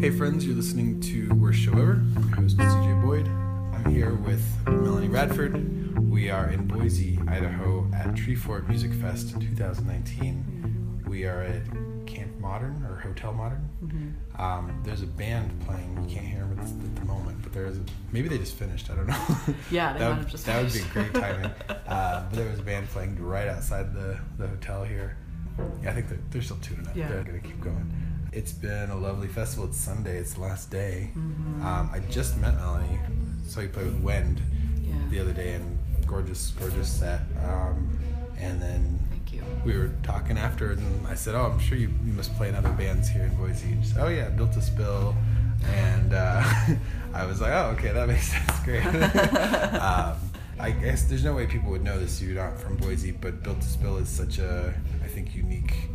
Hey friends, you're listening to Worst Show Ever. I'm your host CJ Boyd. I'm here with Melanie Radford. We are in Boise, Idaho at Treefort Music Fest 2019. We are at Camp Modern or Hotel Modern. Mm-hmm. Um, there's a band playing. You can't hear them at the moment, but there is. A, maybe they just finished. I don't know. Yeah, they that might would, have just That would be great timing. uh, but there was a band playing right outside the, the hotel here. Yeah, I think they're, they're still tuning up. Yeah. They're gonna keep going. It's been a lovely festival. It's Sunday. It's the last day. Mhm. Um, I just met Melanie. Saw you play with Wend Yeah. the other day, and gorgeous, gorgeous set. Um, and then Thank you. we were talking after, and I said, "Oh, I'm sure you, you must play in other bands here in Boise." And she said, "Oh yeah, Built to Spill," and uh, I was like, "Oh, okay, that makes sense. Great." um, I guess there's no way people would know this. You're not from Boise, but Built to Spill is such a, I think, unique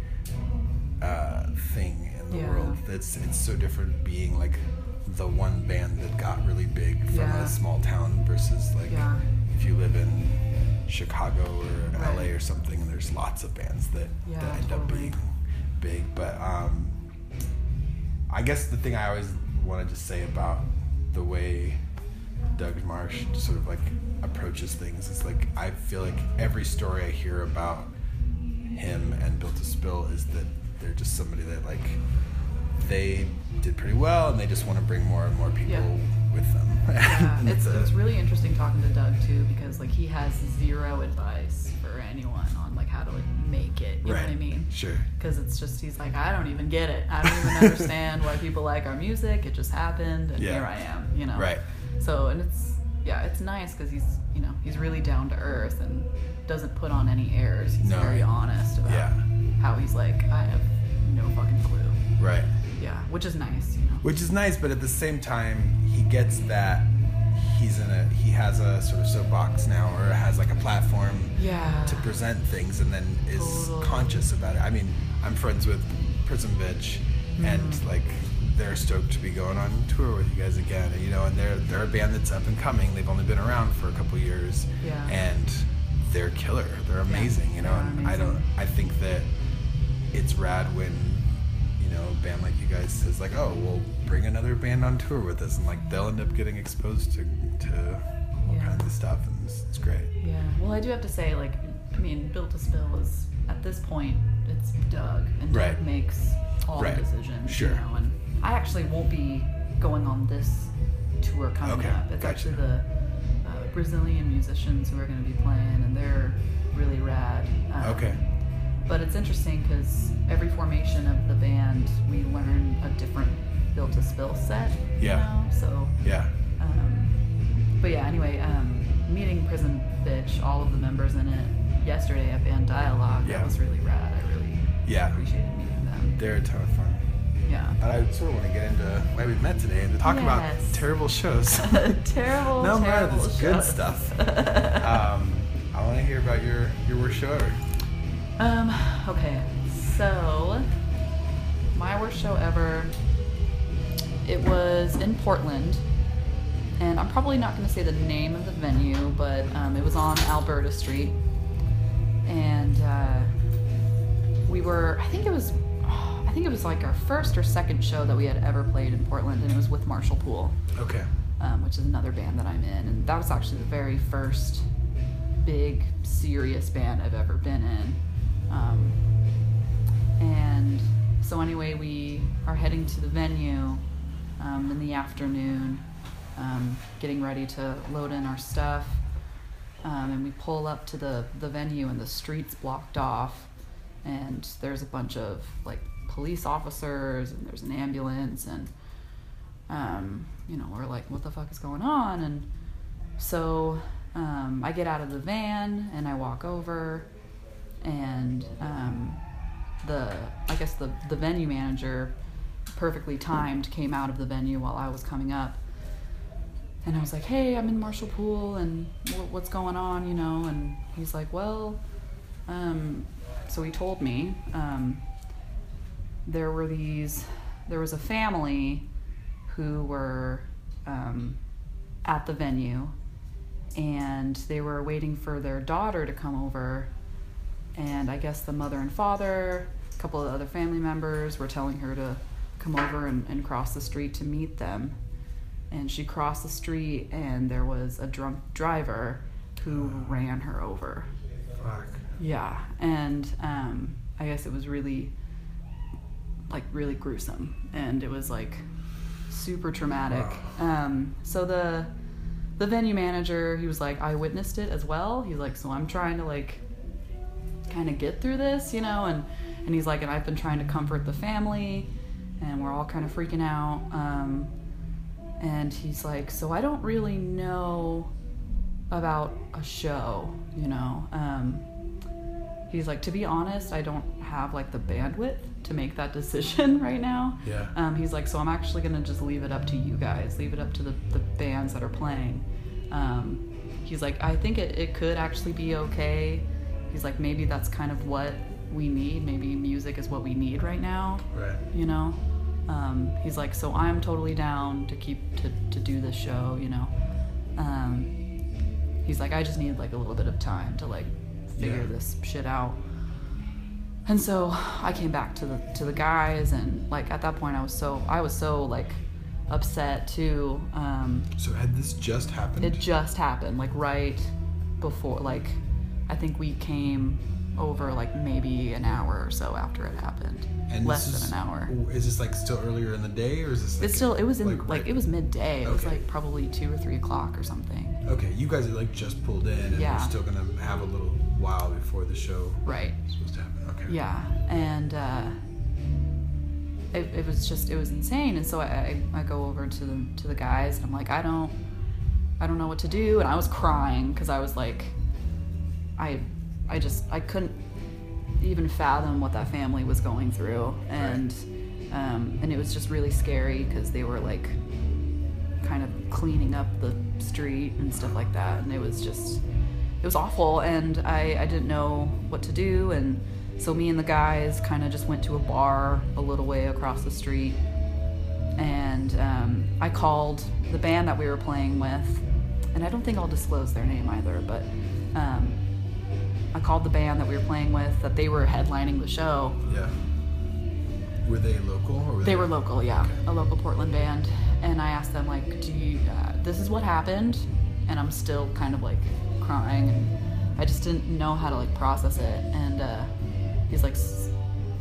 uh, thing in the Yeah. world. That's it's so different being like the one band that got really big from Yeah. a small town versus like Yeah. if you live in Chicago or Right. LA or something, and there's lots of bands that, Yeah, that end up being big. But um, I guess the thing I always wanted to say about the way Doug Martsch sort of like approaches things is like I feel like every story I hear about him and Built to Spill is that they're just somebody that like they did pretty well and they just want to bring more and more people Yeah. with them. Yeah, it's it's really interesting talking to Doug too because like he has zero advice for anyone on like how to like make it. You know what I mean? Sure. Because it's just he's like I don't even get it. I don't even understand why people like our music. It just happened, and Yeah. here I am. You know? Right. So and it's yeah, it's nice because he's you know he's really down to earth and doesn't put on any airs. He's No. very honest about Yeah. how he's like I have no fucking clue. Right. Yeah, which is nice. You know. Which is nice, but at the same time, he gets that he's in a he has a sort of soapbox now, or has like a platform Yeah. to present things, and then is Totally. conscious about it. I mean, I'm friends with Prism Bitch, and Mhm. like they're stoked to be going on tour with you guys again. You know, and they're they're a band that's up and coming. They've only been around for a couple years, Yeah. and they're killer. They're amazing. You know, and I don't. I think that it's rad when you know a band like you guys says like, oh, we'll bring another band on tour with us, and like they'll end up getting exposed to to all Yeah. kinds of stuff, and it's, it's great. Yeah. Well, I do have to say, like, I mean, Built to Spill is at this point, it's Doug, and Doug Right. makes all Right. the decisions. Sure. You know, and I actually won't be going on this tour coming Okay, up. It's gotcha. actually the uh, Brazilian musicians who are going to be playing, and they're really rad. Um, Okay. But it's interesting because every formation of the band, we learn a different Built to Spill set. you Yeah. know? So Yeah. um, but yeah, anyway, um, meeting Prism Bitch, all of the members in it yesterday at Band Dialogue, Yeah. that was really rad. I really Yeah. appreciated meeting them. They're a ton of fun. Yeah. And I sort of want to get into why we met today and to talk about terrible shows. terrible, no, terrible this good stuff. um, I want to hear about your your worst show ever. Um, okay, so my worst show ever. It was in Portland, and I'm probably not going to say the name of the venue, but um, it was on Alberta Street, and uh, we were. I think it was. I think it was like our first or second show that we had ever played in Portland, and it was with Marshall Poole Okay. um, which is another band that I'm in, and that was actually the very first big serious band I've ever been in. Um, and so anyway, we are heading to the venue um, in the afternoon, um, getting ready to load in our stuff, um, and we pull up to the the venue, and the streets blocked off, and there's a bunch of like police officers, and there's an ambulance, and um, you know, we're like, what the fuck is going on? And so um, I get out of the van and I walk over, and um, the I guess the the venue manager, perfectly timed, came out of the venue while I was coming up. And I was like, "Hey, I'm in Marshall Poole, and wh- what's going on?" You know, and he's like, "Well," um, so he told me um, there were these, there was a family who were um, at the venue and they were waiting for their daughter to come over and i guess the mother and father a couple of other family members were telling her to come over and, and cross the street to meet them. And she crossed the street, and there was a drunk driver who ran her over. Fuck. Yeah, and um, I guess it was really, like, really gruesome, and it was like super traumatic. Um, so the the venue manager, he was like, I witnessed it as well. He's like, so I'm trying to like kind of get through this, you know, and and he's like, and I've been trying to comfort the family, and we're all kind of freaking out. Um, and he's like, so I don't really know about a show, you know. Um, he's like, to be honest, I don't have like the bandwidth to make that decision right now. Yeah. Um, he's like, so I'm actually gonna just leave it up to you guys, leave it up to the, the bands that are playing. Um, he's like, I think it, it could actually be okay. He's like, maybe that's kind of what we need. Maybe music is what we need right now, Right. you know? Um, he's like, so I'm totally down to keep, to, to do this show, you know? Um, he's like, I just need like a little bit of time to like figure Yeah. this shit out. And so I came back to the to the guys, and like at that point, I was so I was so like upset too. Um, So had this just happened? it just happened, like right before, like I think we came over like maybe an hour or so after it happened, and less this than an hour. Is this like still earlier in the day, or is this? Like It's still it was in like, right- it was midday. It was like probably two or three o'clock or something. Okay, you guys are like just pulled in, and Yeah. we're still gonna have a little while before the show Right. is supposed to happen. Okay. Yeah, and uh, it, it was just it was insane. And so I, I, I go over to the to the guys and I'm like, I don't I don't know what to do. And I was crying because I was like, I I just I couldn't even fathom what that family was going through, and um, and it was just really scary because they were like kind of cleaning up the street and stuff like that, and it was just it was awful, and I I didn't know what to do, and so me and the guys kind of just went to a bar a little way across the street, and um, I called the band that we were playing with, and I don't think I'll disclose their name either, but. Um, I called the band that we were playing with that they were headlining the show. Yeah. Were they local or were They were local, yeah, Okay. a local Portland band. And I asked them like, "Do you? Uh, this is what happened," and I'm still kind of like crying, and I just didn't know how to like process it. And uh, he's like, s-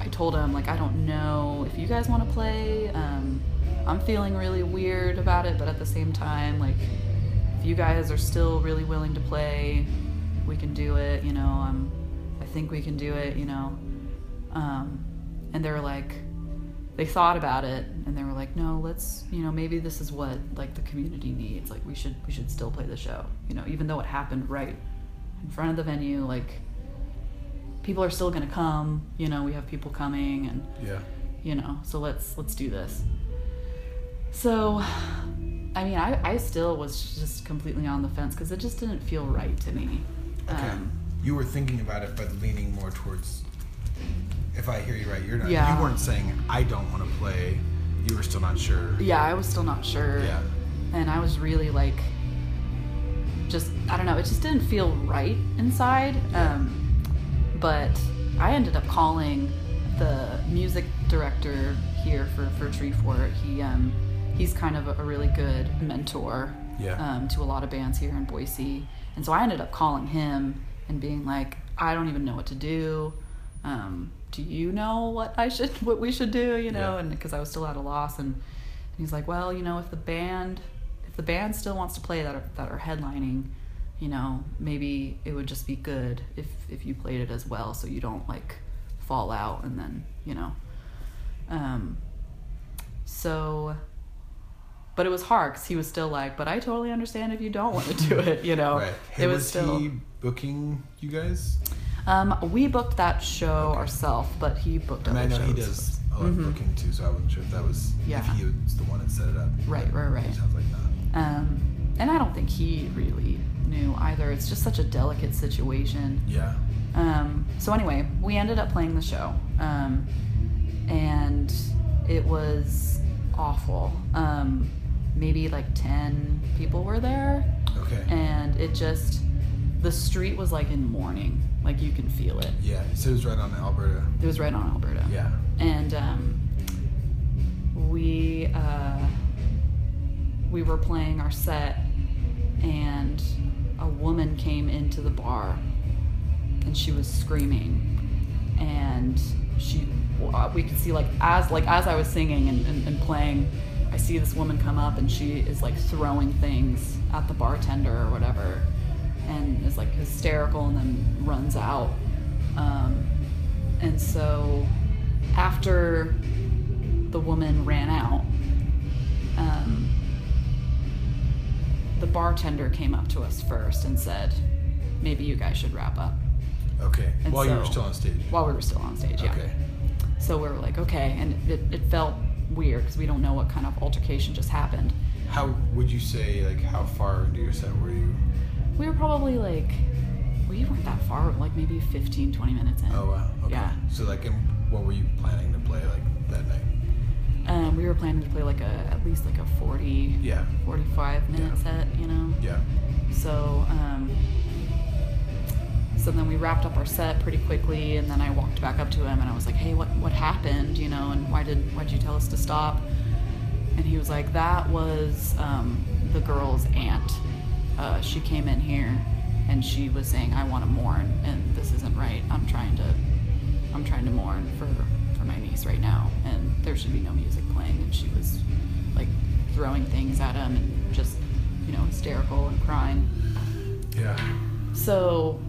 I told him like, I don't know if you guys want to play. Um, I'm feeling really weird about it, but at the same time, like, if you guys are still really willing to play, we can do it. You know, um, I think we can do it. You know, um, and they were like, they thought about it and they were like, no, let's, you know, maybe this is what like the community needs. Like we should we should still play the show. You know, even though it happened right in front of the venue, like people are still gonna come. You know, we have people coming and Yeah. you know so let's let's do this so i mean i, I still was just completely on the fence because it just didn't feel right to me Okay. um, you were thinking about it, but leaning more towards. If I hear you right, you're not. Yeah. You weren't saying I don't want to play. You were still not sure. yeah i was still not sure Yeah. and i was really like just i don't know it just didn't feel right inside um, but i ended up calling the music director here for, for Treefort. he um, he's kind of a, a really good mentor Yeah. um, to a lot of bands here in boise and so i ended up calling him and being like i don't even know what to do um, do you know what i should what we should do you know Yeah. and because i was still at a loss and and he's like, well, you know, if the band, if the band still wants to play that are, that are headlining, you know, maybe it would just be good if if you played it as well, so you don't like fall out and then you know. Um. So. But it was hard because he was still like, but I totally understand if you don't want to do it, you know. Right. Hey, It was, was still. he booking you guys? Um, we booked that show Okay. ourselves, but he booked I mean, I know he shows. does a lot of Mhm. booking too, so I wasn't sure if that was Yeah. if he was the one that set it up. Right, right, right. it Sounds like that. Um, and I don't think he really knew either. It's just such a delicate situation. Yeah. Um, so anyway, we ended up playing the show, um, and it was awful. Um, maybe like ten people were there, Okay. and it just the street was like in mourning. Like you can feel it. yeah. So it was right on Alberta. It was right on Alberta. Yeah. and um, were playing our set, and a woman came into the bar, and she was screaming, and she uh, we could see like as like as I was singing and, and, and playing, I see this woman come up and she is like throwing things at the bartender or whatever, and is like hysterical and then runs out. Um, and so after the woman ran out, um, the bartender came up to us first and said, maybe you guys should wrap up Okay. And While you were still on stage. while we were still on stage. Yeah. Okay. So we were like, okay, and it, it felt weird because we don't know what kind of altercation just happened. How would you say like how far into your set were you? We were probably like, we weren't that far, like maybe 15, 20 minutes in. Oh wow. Okay. Yeah. So like, what were you planning to play like that night? Um, we were planning to play like a at least like a 40, Yeah. 45 minute Yeah. set, you know. Yeah. So, um, so then we wrapped up our set pretty quickly, and then I walked back up to him and I was like, "Hey, what what happened? You know, and why did why did you tell us to stop?" And he was like, "That was um, the girl's aunt. Uh, she came in here, and she was saying I want to mourn, and this isn't right. I'm trying to, I'm trying to mourn for for my niece right now, and there should be no music playing." And she was like throwing things at him and just, you know, hysterical and crying. Yeah. So,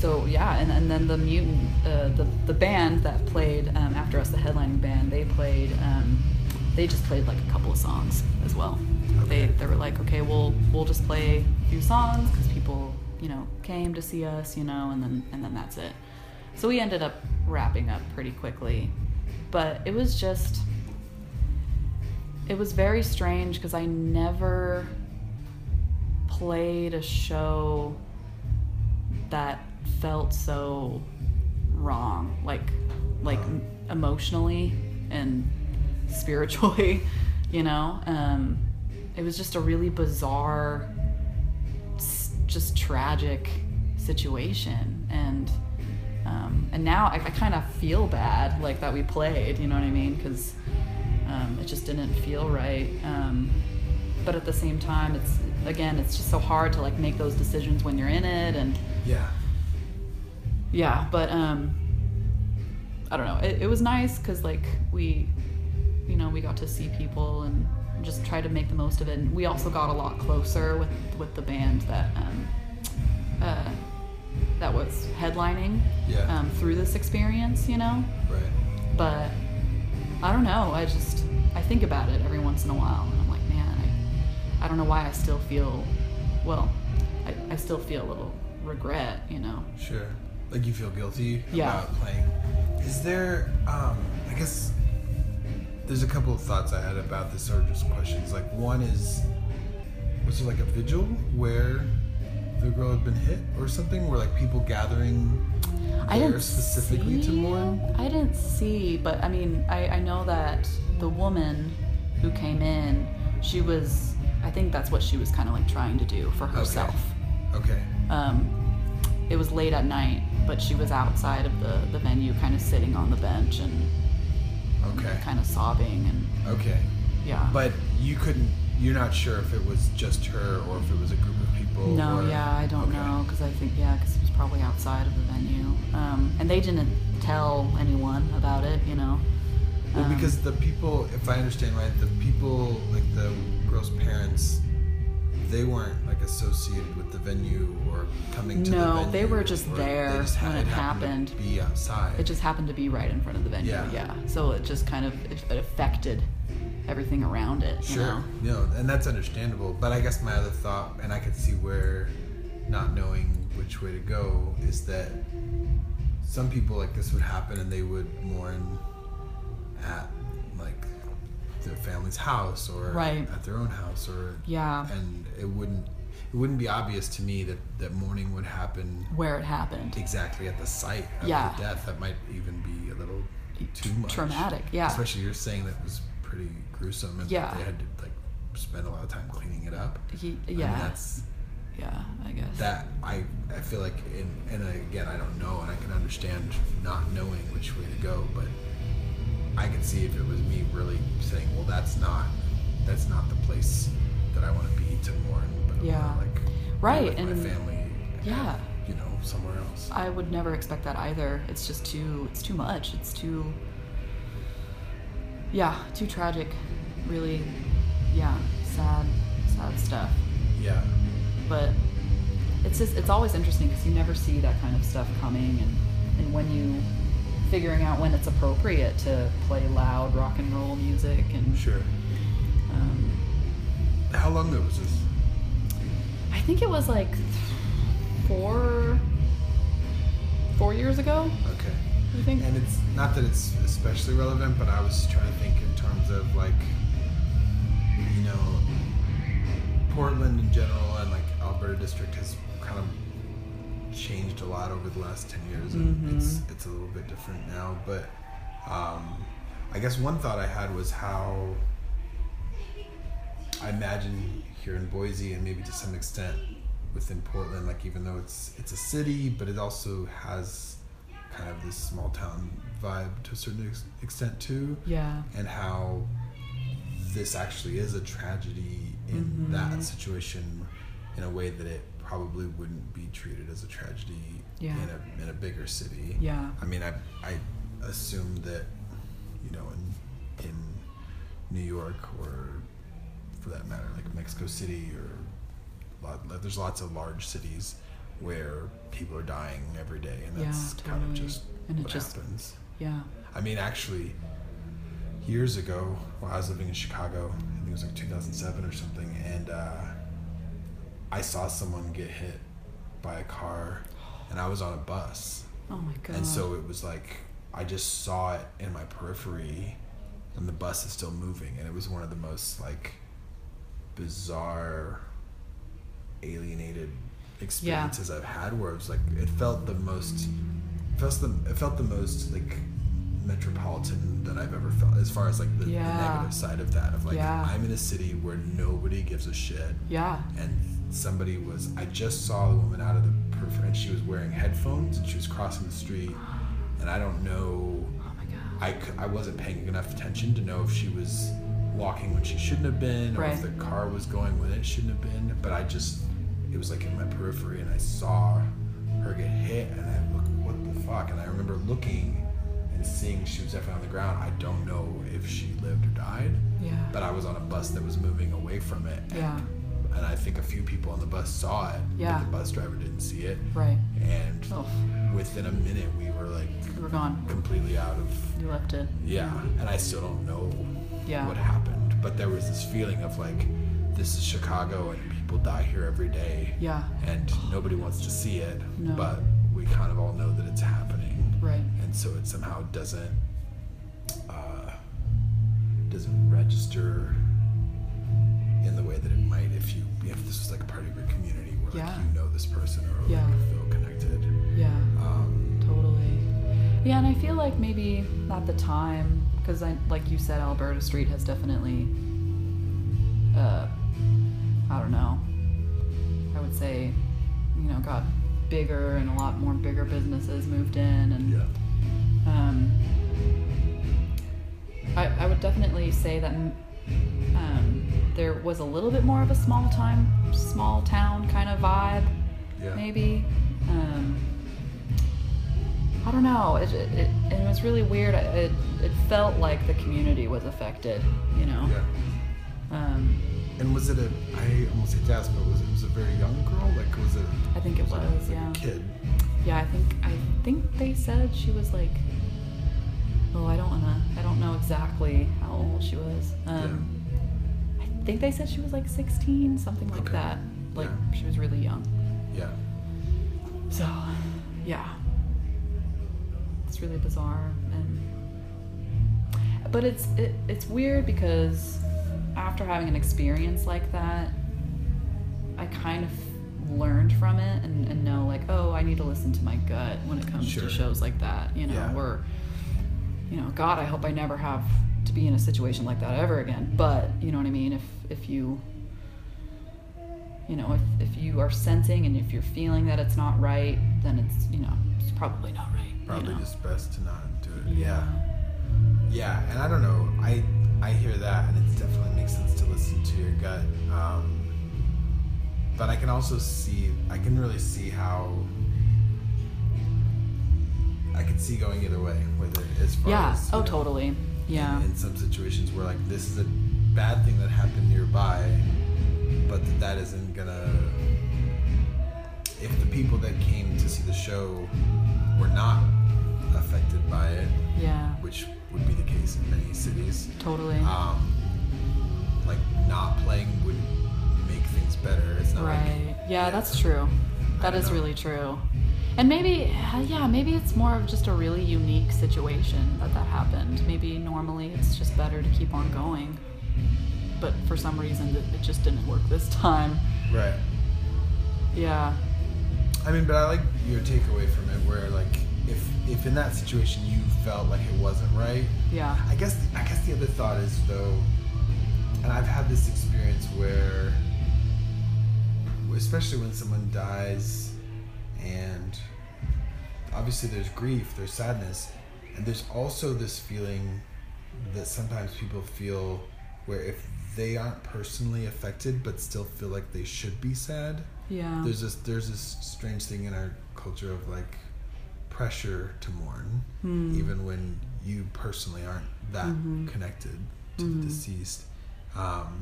so yeah, and, and then the mutant, uh, the the band that played um, after us, the headlining band, they played, um, they just played like a couple of songs as well. They they were like, okay, we'll we'll just play a few songs because people, you know, came to see us, you know, and then and then that's it. So we ended up wrapping up pretty quickly, but it was just, it was very strange because I never played a show that felt so wrong like like emotionally and spiritually you know? Um it was just a really bizarre just tragic situation. And um, and now I, I kind of feel bad like that we played you know what I mean? Because um, it just didn't feel right. Um, but at the same time it's again it's just so hard to like make those decisions when you're in it and Yeah. Yeah but um i don't know it, it was nice because like we you know we got to see people and just try to make the most of it and we also got a lot closer with with the band that um uh that was headlining Yeah. um, through this experience you know Right. but I don't know. I just I think about it every once in a while, and I'm like, man, I, I don't know why I still feel, well, I, I still feel a little regret, you know. Sure. Like you feel guilty Yeah. about playing. Is there um I guess there's a couple of thoughts I had about this or just questions. Like one is was there like a vigil where the girl had been hit or something? Where like people gathering I didn't specifically see, to mourn? I didn't see, but I mean, I, I know that the woman who came in, she was, I think that's what she was kind of like trying to do for herself. Okay. Um, it was late at night, but she was outside of the, the venue, kind of sitting on the bench and Okay. kind of sobbing and Okay. yeah. But you couldn't you're not sure if it was just her or if it was a group of people No, or- yeah, I don't Okay. know because I think yeah, because it was probably outside of the venue, um, and they didn't tell anyone about it, you know. Well, Um, because the people, if I understand right, the people, like the girl's parents, they weren't like associated with venue or coming to the No, they were just there when it happened. to happened. Be outside. it just happened to be right in front of the venue. Yeah. Yeah, so it just kind of it, it affected everything around it. You sure, know? no, and that's understandable. But I guess my other thought, and I could see where not knowing which way to go is that some people like this would happen and they would mourn at like their family's house or Right. at their own house or Yeah. and it wouldn't it wouldn't be obvious to me that that mourning would happen Where it happened. exactly at the site of Yeah. the death that might even be a little too much Traumatic, yeah. especially you're saying that was pretty gruesome and Yeah. they had to like spend a lot of time cleaning it up He, I mean, yeah, that's yeah, I guess. that I I feel like in and again I don't know and I can understand not knowing which way to go, but I could see if it was me really saying, well, that's not that's not the place that I want to be to mourn, Yeah. want to like Right, and- my family. yeah. you know, somewhere else. I would never expect that either. It's just too it's too much. It's too yeah, too tragic. Really yeah, sad sad stuff. yeah, But it's just it's always interesting because you never see that kind of stuff coming and and when you figuring out when it's appropriate to play loud rock and roll music and sure. um, How long ago was this? I think it was like four four years ago. Okay. I think. And it's not that it's especially relevant, but I was trying to think in terms of like, you know, Portland in general and like Alberta district has kind of changed a lot over the last ten years, and Mhm. it's it's a little bit different now. But um, I guess one thought I had was how I imagine here in Boise and maybe to some extent within Portland, like even though it's it's a city, but it also has kind of this small town vibe to a certain ex- extent too, yeah. and how this actually is a tragedy in Mhm. that situation in a way that it probably wouldn't be treated as a tragedy Yeah. in a in a bigger city. Yeah. I mean, I I assume that you know in in New York or for that matter, like Mexico City or lot, like, there's lots of large cities where people are dying every day, and Yeah, that's kind of just And it what just- happens. Yeah. I mean, actually, years ago, while I was living in Chicago, I think it was like 2007 or something, and uh, I saw someone get hit by a car, and I was on a bus. Oh my god. And so it was like I just saw it in my periphery, and the bus is still moving, and it was one of the most like bizarre, alienated experiences I've had. Where it was like it felt the most, felt the it felt the most like metropolitan that I've ever felt, as far as like the, the negative side of that. Of like Yeah. I'm in a city where nobody gives a shit yeah. and somebody was I just saw the woman out of the periphery and she was wearing headphones and she was crossing the street and I don't know Oh my god. I, I wasn't paying enough attention to know if she was walking when she shouldn't have been or if the car was going when it shouldn't have been but I just it was like in my periphery and I saw her get hit and I looked what the fuck and I remember looking and seeing she was definitely on the ground I don't know if she lived or died Yeah. but I was on a bus that was moving away from it and Yeah. and I think a few people on the bus saw it, Yeah. but the bus driver didn't see it. Right. And within a minute, we were like we were gone. completely out of You left it. yeah. And I still don't know Yeah. what happened, but there was this feeling of like, this is Chicago, and people die here every day, Yeah. and nobody wants to see it, No. but we kind of all know that it's happening, Right. and so it somehow doesn't uh, doesn't register in the way that it might if you if this was like a part of your community where like you know this person or Yeah. like feel connected. Yeah. Um, Totally. Yeah, and I feel like maybe at the time, because I, like you said, Alberta Street has definitely, uh, I don't know, I would say, you know, got bigger and a lot more bigger businesses moved in, and yeah. um, I, I would definitely say that um, there was a little bit more of a small time, small town kind of vibe Yeah. maybe. Um, I don't know. It, it, it, it was really weird. It, it felt like the community was affected, you know. Yeah. Um, And was it a? I almost hate to ask, but was it was a very young girl? Like was it? I think it was, like yeah. A kid. Yeah, I think I think they said she was like. Oh, I don't wanna. I don't know exactly how old she was. Um, I think they said she was like 16, something like Okay. that. Like Yeah. she was really young. Yeah. So, yeah. It's really bizarre and but it's it, it's weird because after having an experience like that, I kind of learned from it and, and know like, oh, I need to listen to my gut when it comes Sure. to shows like that, you know, Yeah. where you know, God, I hope I never have to be in a situation like that ever again. But you know what I mean? If if you you know, if, if you are sensing and if you're feeling that it's not right, then it's, you know, it's probably not right. You Probably know? just best to not do it. Yeah. Yeah. Yeah, and I don't know. I I hear that, and it definitely makes sense to listen to your gut. Um, but I can also see, I can really see how. I can see going either way with it as far Yeah. as. you Oh, know, totally. Yeah. In, in some situations where like this is a bad thing that happened nearby, but that, that isn't gonna. If the people that came to see the show were not affected by it, yeah. which would be the case in many cities, Totally. um, like not playing would make things better. It's not right. like yeah, that's true. That is know. really true. And maybe, uh, yeah, maybe it's more of just a really unique situation that that happened. Maybe normally it's just better to keep on going. But for some reason, it just didn't work this time. right. Yeah. I mean, but I like your takeaway from it, where like if in that situation you felt like it wasn't right, Yeah. I guess I guess the other thought is though, and I've had this experience where, especially when someone dies, and obviously there's grief, there's sadness, and there's also this feeling that sometimes people feel where if they aren't personally affected but still feel like they should be sad, Yeah. there's this there's this strange thing in our culture of like pressure to mourn Hmm. even when you personally aren't that Mhm. connected to Mhm. the deceased um,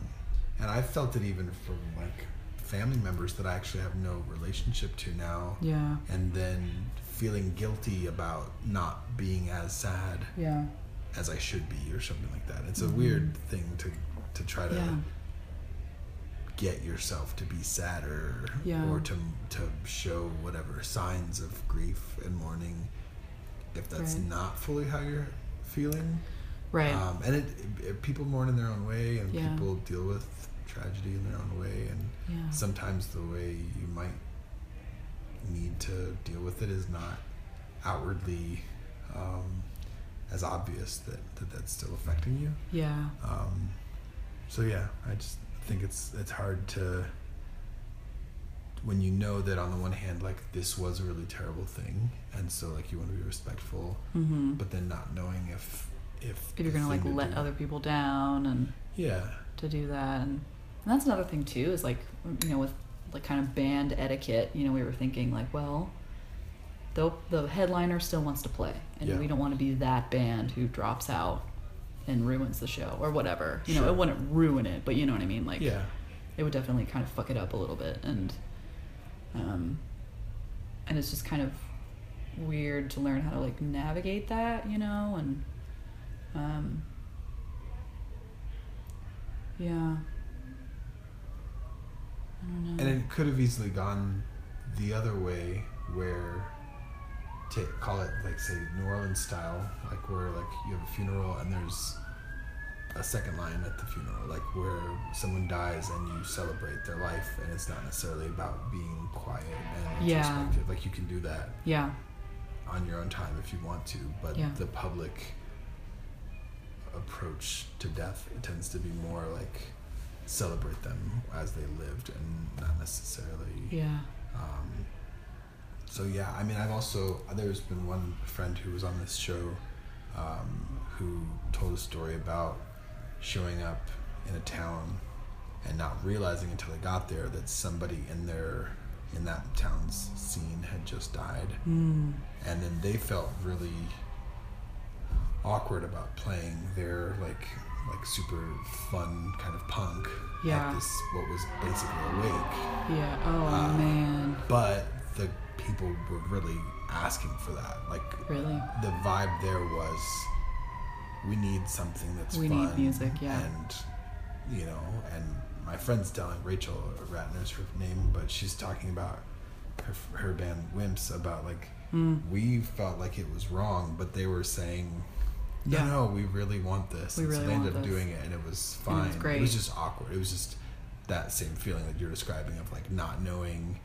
and i felt it even from like family members that i actually have no relationship to now Yeah. and then feeling guilty about not being as sad Yeah. as i should be or something like that it's a Mhm. weird thing to to try to Yeah. Get yourself to be sadder Yeah. or to to show whatever signs of grief and mourning if that's Right. not fully how you're feeling Right. um, and it, it people mourn in their own way and Yeah. people deal with tragedy in their own way and yeah. sometimes the way you might need to deal with it is not outwardly um, as obvious that, that that's still affecting you yeah. um, so yeah, I just think it's it's hard to when you know that on the one hand, like this was a really terrible thing, and so like you want to be respectful, Mm-hmm. but then not knowing if if if you're gonna like to let do- other people down and yeah to do that and, and that's another thing too is like you know with like kind of band etiquette you know we were thinking like well the the headliner still wants to play and Yeah. we don't want to be that band who drops out and ruins the show or whatever. You know Sure. it wouldn't ruin it but you know what i mean? Like yeah. it would definitely kind of fuck it up a little bit. And um and it's just kind of weird to learn how to like navigate that you know? And um yeah. I don't know. and it could have easily gone the other way where take call it like say New Orleans style like where like you have a funeral and there's a second line at the funeral like where someone dies and you celebrate their life and it's not necessarily about being quiet and Yeah. introspective like you can do that yeah on your own time if you want to but Yeah. the public approach to death it tends to be more like celebrate them as they lived and not necessarily yeah um, so yeah, I mean, I've also there's been one friend who was on this show um, who told a story about showing up in a town and not realizing until they got there that somebody in their in that town's scene had just died, mm. and then they felt really awkward about playing their like like super fun kind of punk Yeah. at this what was basically a wake yeah oh Uh, man but the people were really asking for that. Like really the vibe there was, we need something that's We need fun music, yeah. and you know, and my friend's telling Rachel Ratner's her name, but she's talking about her, her band Wimps about like mm. we felt like it was wrong, but they were saying. No, Yeah. no, we really want this. We and really so they ended up this. doing it, and it was And it fine. was It was just awkward. It was just that same feeling that you're describing of like not knowing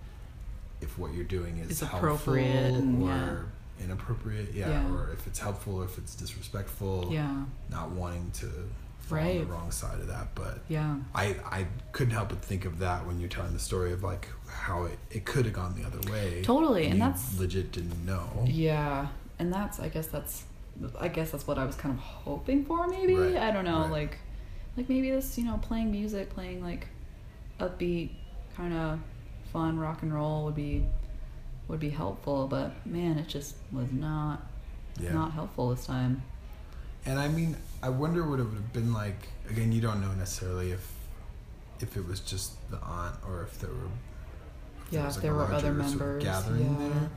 if what you're doing is Is helpful appropriate and- or yeah. inappropriate, yeah, Yeah. or if it's helpful, or if it's disrespectful, yeah not wanting to fall on the wrong side of that. But yeah I I couldn't help but think of that when you're telling the story of like how it, it could have gone the other way. Totally, and you that's- legit didn't know. Yeah, and that's I guess that's I guess that's what I was kind of hoping for. Maybe Right, I don't know. right. Like, like maybe this, you know, playing music, playing like upbeat, kind of fun rock and roll would be would be helpful. But man, it just was not Yeah. not helpful this time. And I mean, I wonder what it would have been like. Again, you don't know necessarily if if it was just the aunt or if there were if Yeah, was, if like, there were other larger sort of members, gathering yeah. there.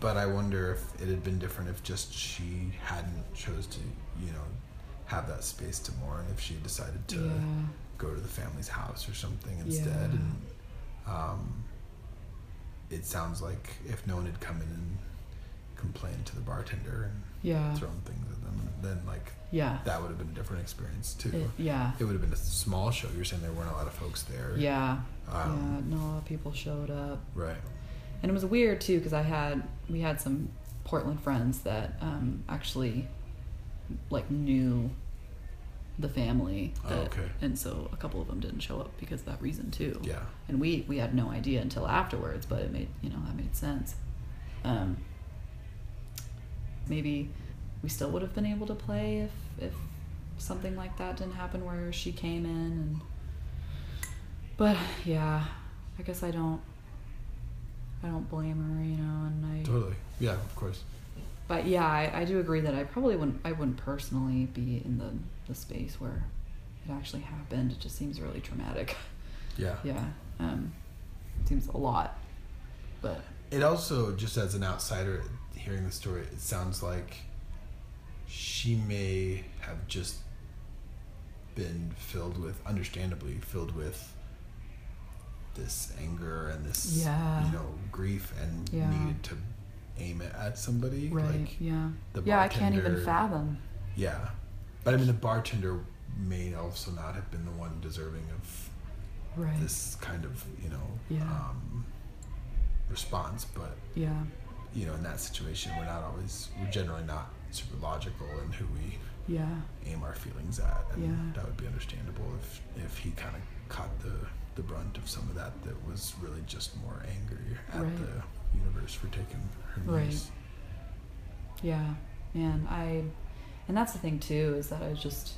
But I wonder if it had been different if just she hadn't chose to, you know, have that space to mourn. If she decided to yeah, go to the family's house or something instead. And um, it sounds like if no one had come in and complained to the bartender and yeah, thrown things at them, then like yeah, that would have been a different experience too. it, yeah, It would have been a small show. You're saying there weren't a lot of folks there. yeah, Um, yeah. Not a lot of people showed up. Right. and it was weird too because I had we had some Portland friends that um, actually like knew the family, Oh, okay. and so a couple of them didn't show up because of that reason too. Yeah. and we we had no idea until afterwards, but it made you know that made sense. Um, maybe we still would have been able to play if if something like that didn't happen where she came in and but yeah i guess i don't i don't blame her you know and i Totally. Yeah. Of course. But yeah I, I do agree that i probably wouldn't i wouldn't personally be in the the space where it actually happened it just seems really traumatic Yeah. yeah um seems a lot but It also, just as an outsider hearing the story, it sounds like she may have just been filled with, understandably, filled with this anger and this, Yeah. you know, grief and Yeah. needed to aim it at somebody. right Like, yeah the yeah i can't even fathom Yeah. But I mean, the bartender may also not have been the one deserving of right this kind of, you know, Yeah. um, response. But, yeah you know, in that situation, we're not always, we're generally not super logical in who we yeah aim our feelings at. And Yeah. that would be understandable if, if he kind of caught the, the brunt of some of that that was really just more angry at Right. the universe for taking her Right. Yeah, man, I, and that's the thing too is that I just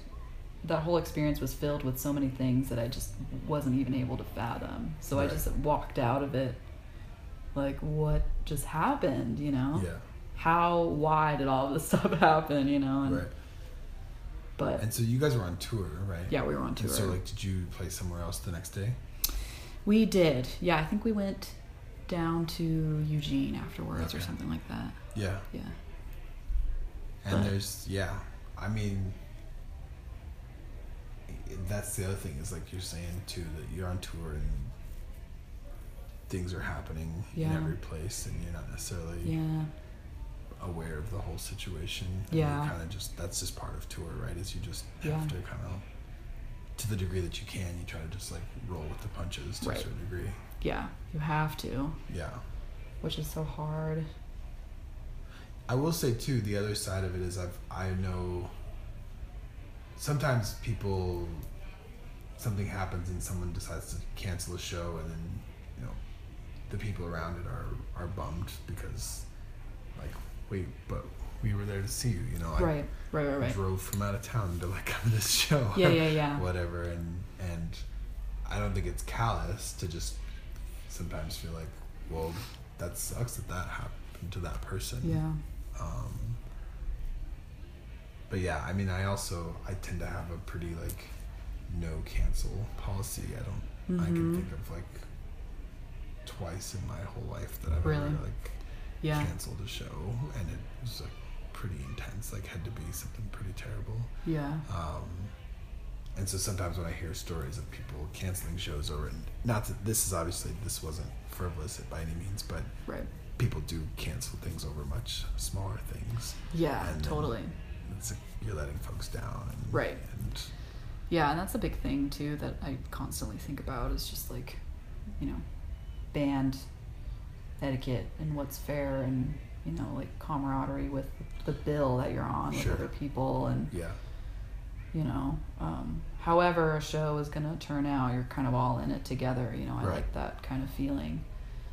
that whole experience was filled with so many things that I just wasn't even able to fathom. So I just walked out of it like, what just happened? You know, Yeah. how, why did all this stuff happen? You know, and, Right. but And so you guys were on tour, right? yeah, we were on And tour. so, like, did you play somewhere else the next day? we did, yeah. I think we went down to Eugene afterwards or something like that. Yeah. Yeah, And But- there's, yeah, I mean, that's the other thing is like you're saying too that you're on tour and things are happening in every place and you're not necessarily yeah, aware of the whole situation. Yeah. kind of just that's just part of tour, right? Is you just Yeah. have to kind of, to the degree that you can, you try to just like roll with the punches to Right. a certain degree. Yeah. You have to, Yeah. which is so hard. I will say too, the other side of it is I've I know sometimes people something happens and someone decides to cancel a show and then you know the people around it are are bummed because like wait but we were there to see you you know I right, right, right, right. drove from out of town to like come to this show Yeah, yeah, yeah. whatever and and I don't think it's callous to just sometimes feel like well that sucks that that happened to that person Yeah. um, but yeah, I mean, I also I tend to have a pretty like no cancel policy. I don't. I can Mhm. think of like twice in my whole life that I've Really? ever like Yeah. canceled a show, and it was like pretty intense. Like had to be something pretty terrible. Yeah. Um, and so sometimes when I hear stories of people canceling shows or not that this is obviously this wasn't frivolous by any means, but Right. people do cancel things over much smaller things. Yeah, And totally. It's like you're letting folks down. And, Right. And Yeah, and that's a big thing too that I constantly think about is just like, you know, band etiquette and what's fair and, you know, like camaraderie with the bill that you're on Sure. with other people and, yeah, you know, um, however a show is going to turn out, you're kind of all in it together. You know, I Right. like that kind of feeling.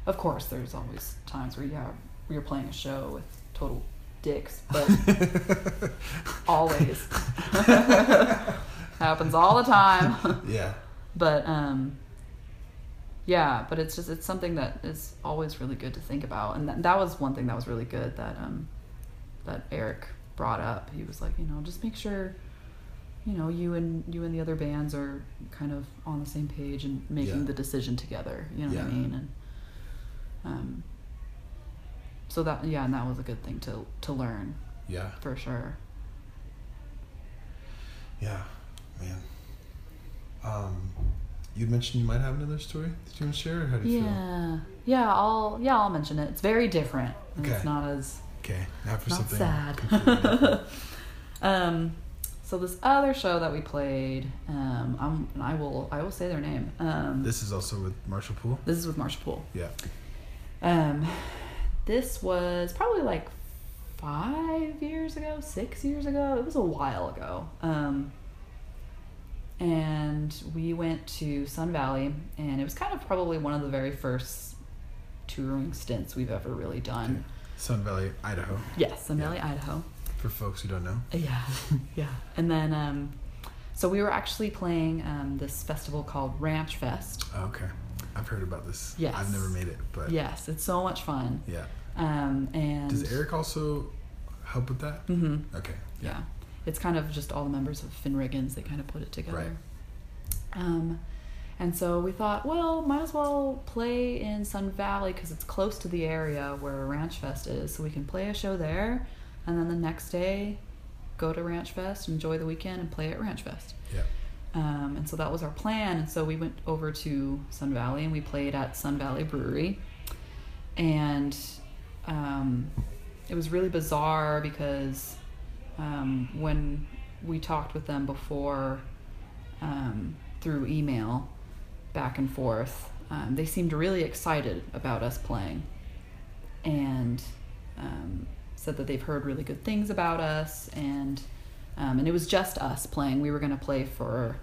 Of course, there's always times where you have, you're playing a show with total dicks, but always happens all the time. yeah. but um, yeah, but it's just it's something that is always really good to think about, and that, that was one thing that was really good that um, that Eric brought up. He was like, you know, just make sure. You know, you and you and the other bands are kind of on the same page and making Yeah. the decision together. You know what I mean? And um, so that yeah, and that was a good thing to to learn Yeah. for sure. Yeah. Man. Um, you mentioned you might have another story that you want to share. Or how do you feel? Yeah, yeah, I'll yeah I'll mention it. It's very different. Okay. It's not as Okay. Now for not something sad. um, so this other show that we played, um, I'm, and I will I will say their name. Um, this, is also with Marshall Poole. This is with Marshall Poole. Yeah. Um, this was probably like five years ago, six years ago. It was a while ago. Um, and we went to Sun Valley, and it was kind of probably one of the very first touring stints we've ever really done. Sun Valley, Idaho. Yes, Sun Yeah. Valley, Idaho. For folks who don't know. Yeah, yeah. And then, um, so we were actually playing um, this festival called Ranch Fest. Okay. I've heard about this. Yes. I've never made it, but Yes, it's so much fun. yeah. Um, and Does Eric also help with that? Mm hmm. Okay. Yeah, it's kind of just all the members of Finn Riggins. They kind of put it together. Right. Um, and so we thought, well, might as well play in Sun Valley because it's close to the area where Ranch Fest is, so we can play a show there, and then the next day, go to Ranch Fest, enjoy the weekend, and play at Ranch Fest. Yeah. Um, and so that was our plan. And so we went over to Sun Valley and we played at Sun Valley Brewery. And um, it was really bizarre because um, when we talked with them before um, through email, back and forth, um, they seemed really excited about us playing. And um, said that they've heard really good things about us and um, and it was just us playing we were going to play for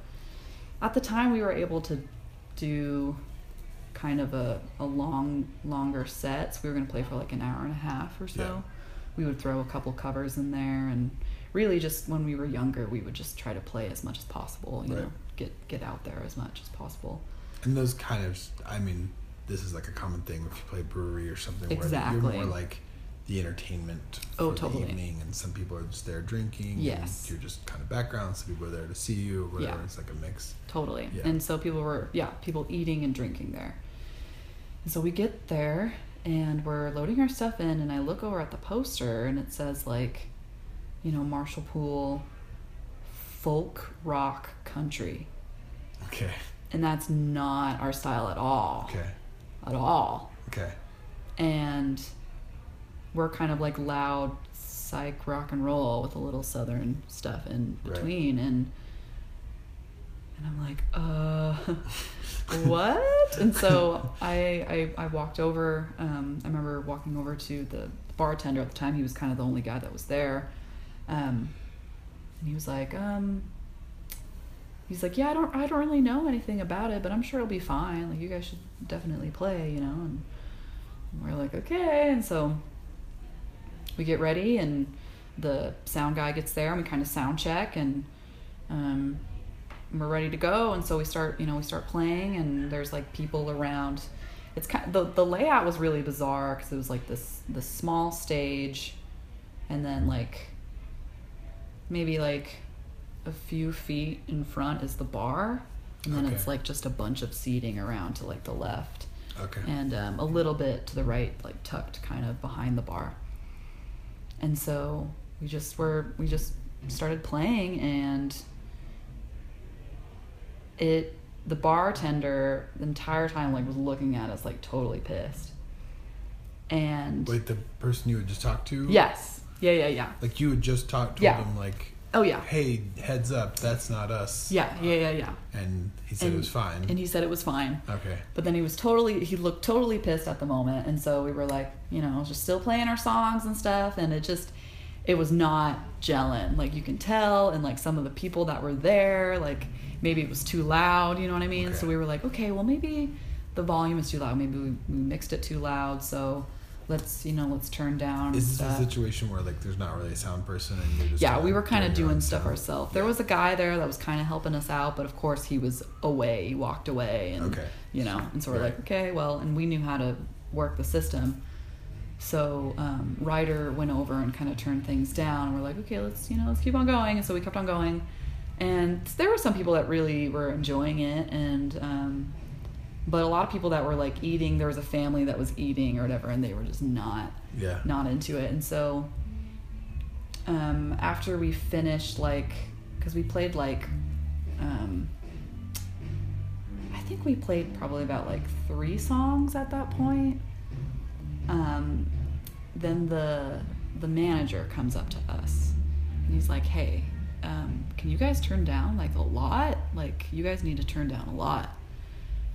at the time we were able to do kind of a, a long longer sets we were going to play for like an hour and a half or so Yeah. we would throw a couple covers in there and really just when we were younger we would just try to play as much as possible you Right. know get get out there as much as possible And those kind of, I mean, this is like a common thing if you play brewery or something where Exactly. you're more like the entertainment oh, for Oh, the evening, and some people are just there drinking. Yes. And you're just kind of background. Some people are there to see you or whatever. Yeah. It's like a mix. Totally. Yeah. And so people were, yeah, people eating and drinking there. And so we get there and we're loading our stuff in, and I look over at the poster and it says, like, you know, Marshall Poole folk rock country. Okay. And that's not our style at all. Okay. At all. Okay. And we're kind of like loud psych rock and roll with a little southern stuff in Right. between and and I'm like, uh what? and so I, I I walked over, um, I remember walking over to the bartender at the time, he was kind of the only guy that was there. Um and he was like, um he's like, Yeah, I don't I don't really know anything about it, but I'm sure it'll be fine. Like you guys should definitely play, you know, and we're like, okay. And so we get ready, and the sound guy gets there, and we kind of sound check, and um, we're ready to go. And so we start, you know, we start playing, and there's like people around. It's kind the the layout was really bizarre because it was like this this small stage, and then like maybe like a few feet in front is the bar, and then Okay. it's like just a bunch of seating around to like the left Okay. and um, a little bit to the right, like tucked kind of behind the bar. And so we just were we just started playing, and it the bartender the entire time like was looking at us like totally pissed. And Wait, the person you had just talked to? yes, yeah, yeah, yeah. Like you had just talked, told Yeah. him like, Oh yeah, hey, heads up, that's not us. yeah, yeah, yeah, yeah. And he said it was fine. And he said it was fine. okay. But then he was totally, he looked totally pissed at the moment. And so we were like, you know, just still playing our songs and stuff. And it just, it was not gelling. Like you can tell. And like some of the people that were there, like maybe it was too loud, you know what I mean? Okay. So we were like, okay, well, maybe the volume is too loud. Maybe we, we mixed it too loud. So let's you know let's turn down Is this a situation where like there's not really a sound person and you're just yeah we were kind of doing stuff ourselves there Yeah. was a guy there that was kind of helping us out but of course he was away he walked away and Okay. you know and so we're Right. like okay well and we knew how to work the system so um, Ryder went over and kind of turned things down we're like okay let's you know let's keep on going and so we kept on going and there were some people that really were enjoying it and um, but a lot of people that were like eating there was a family that was eating or whatever and they were just not Yeah. not into it. And so um, after we finished, like, because we played like, um, I think we played probably about like three songs at that point. Um, then the the manager comes up to us and he's like, "Hey, um, can you guys turn down like a lot? Like, you guys need to turn down a lot."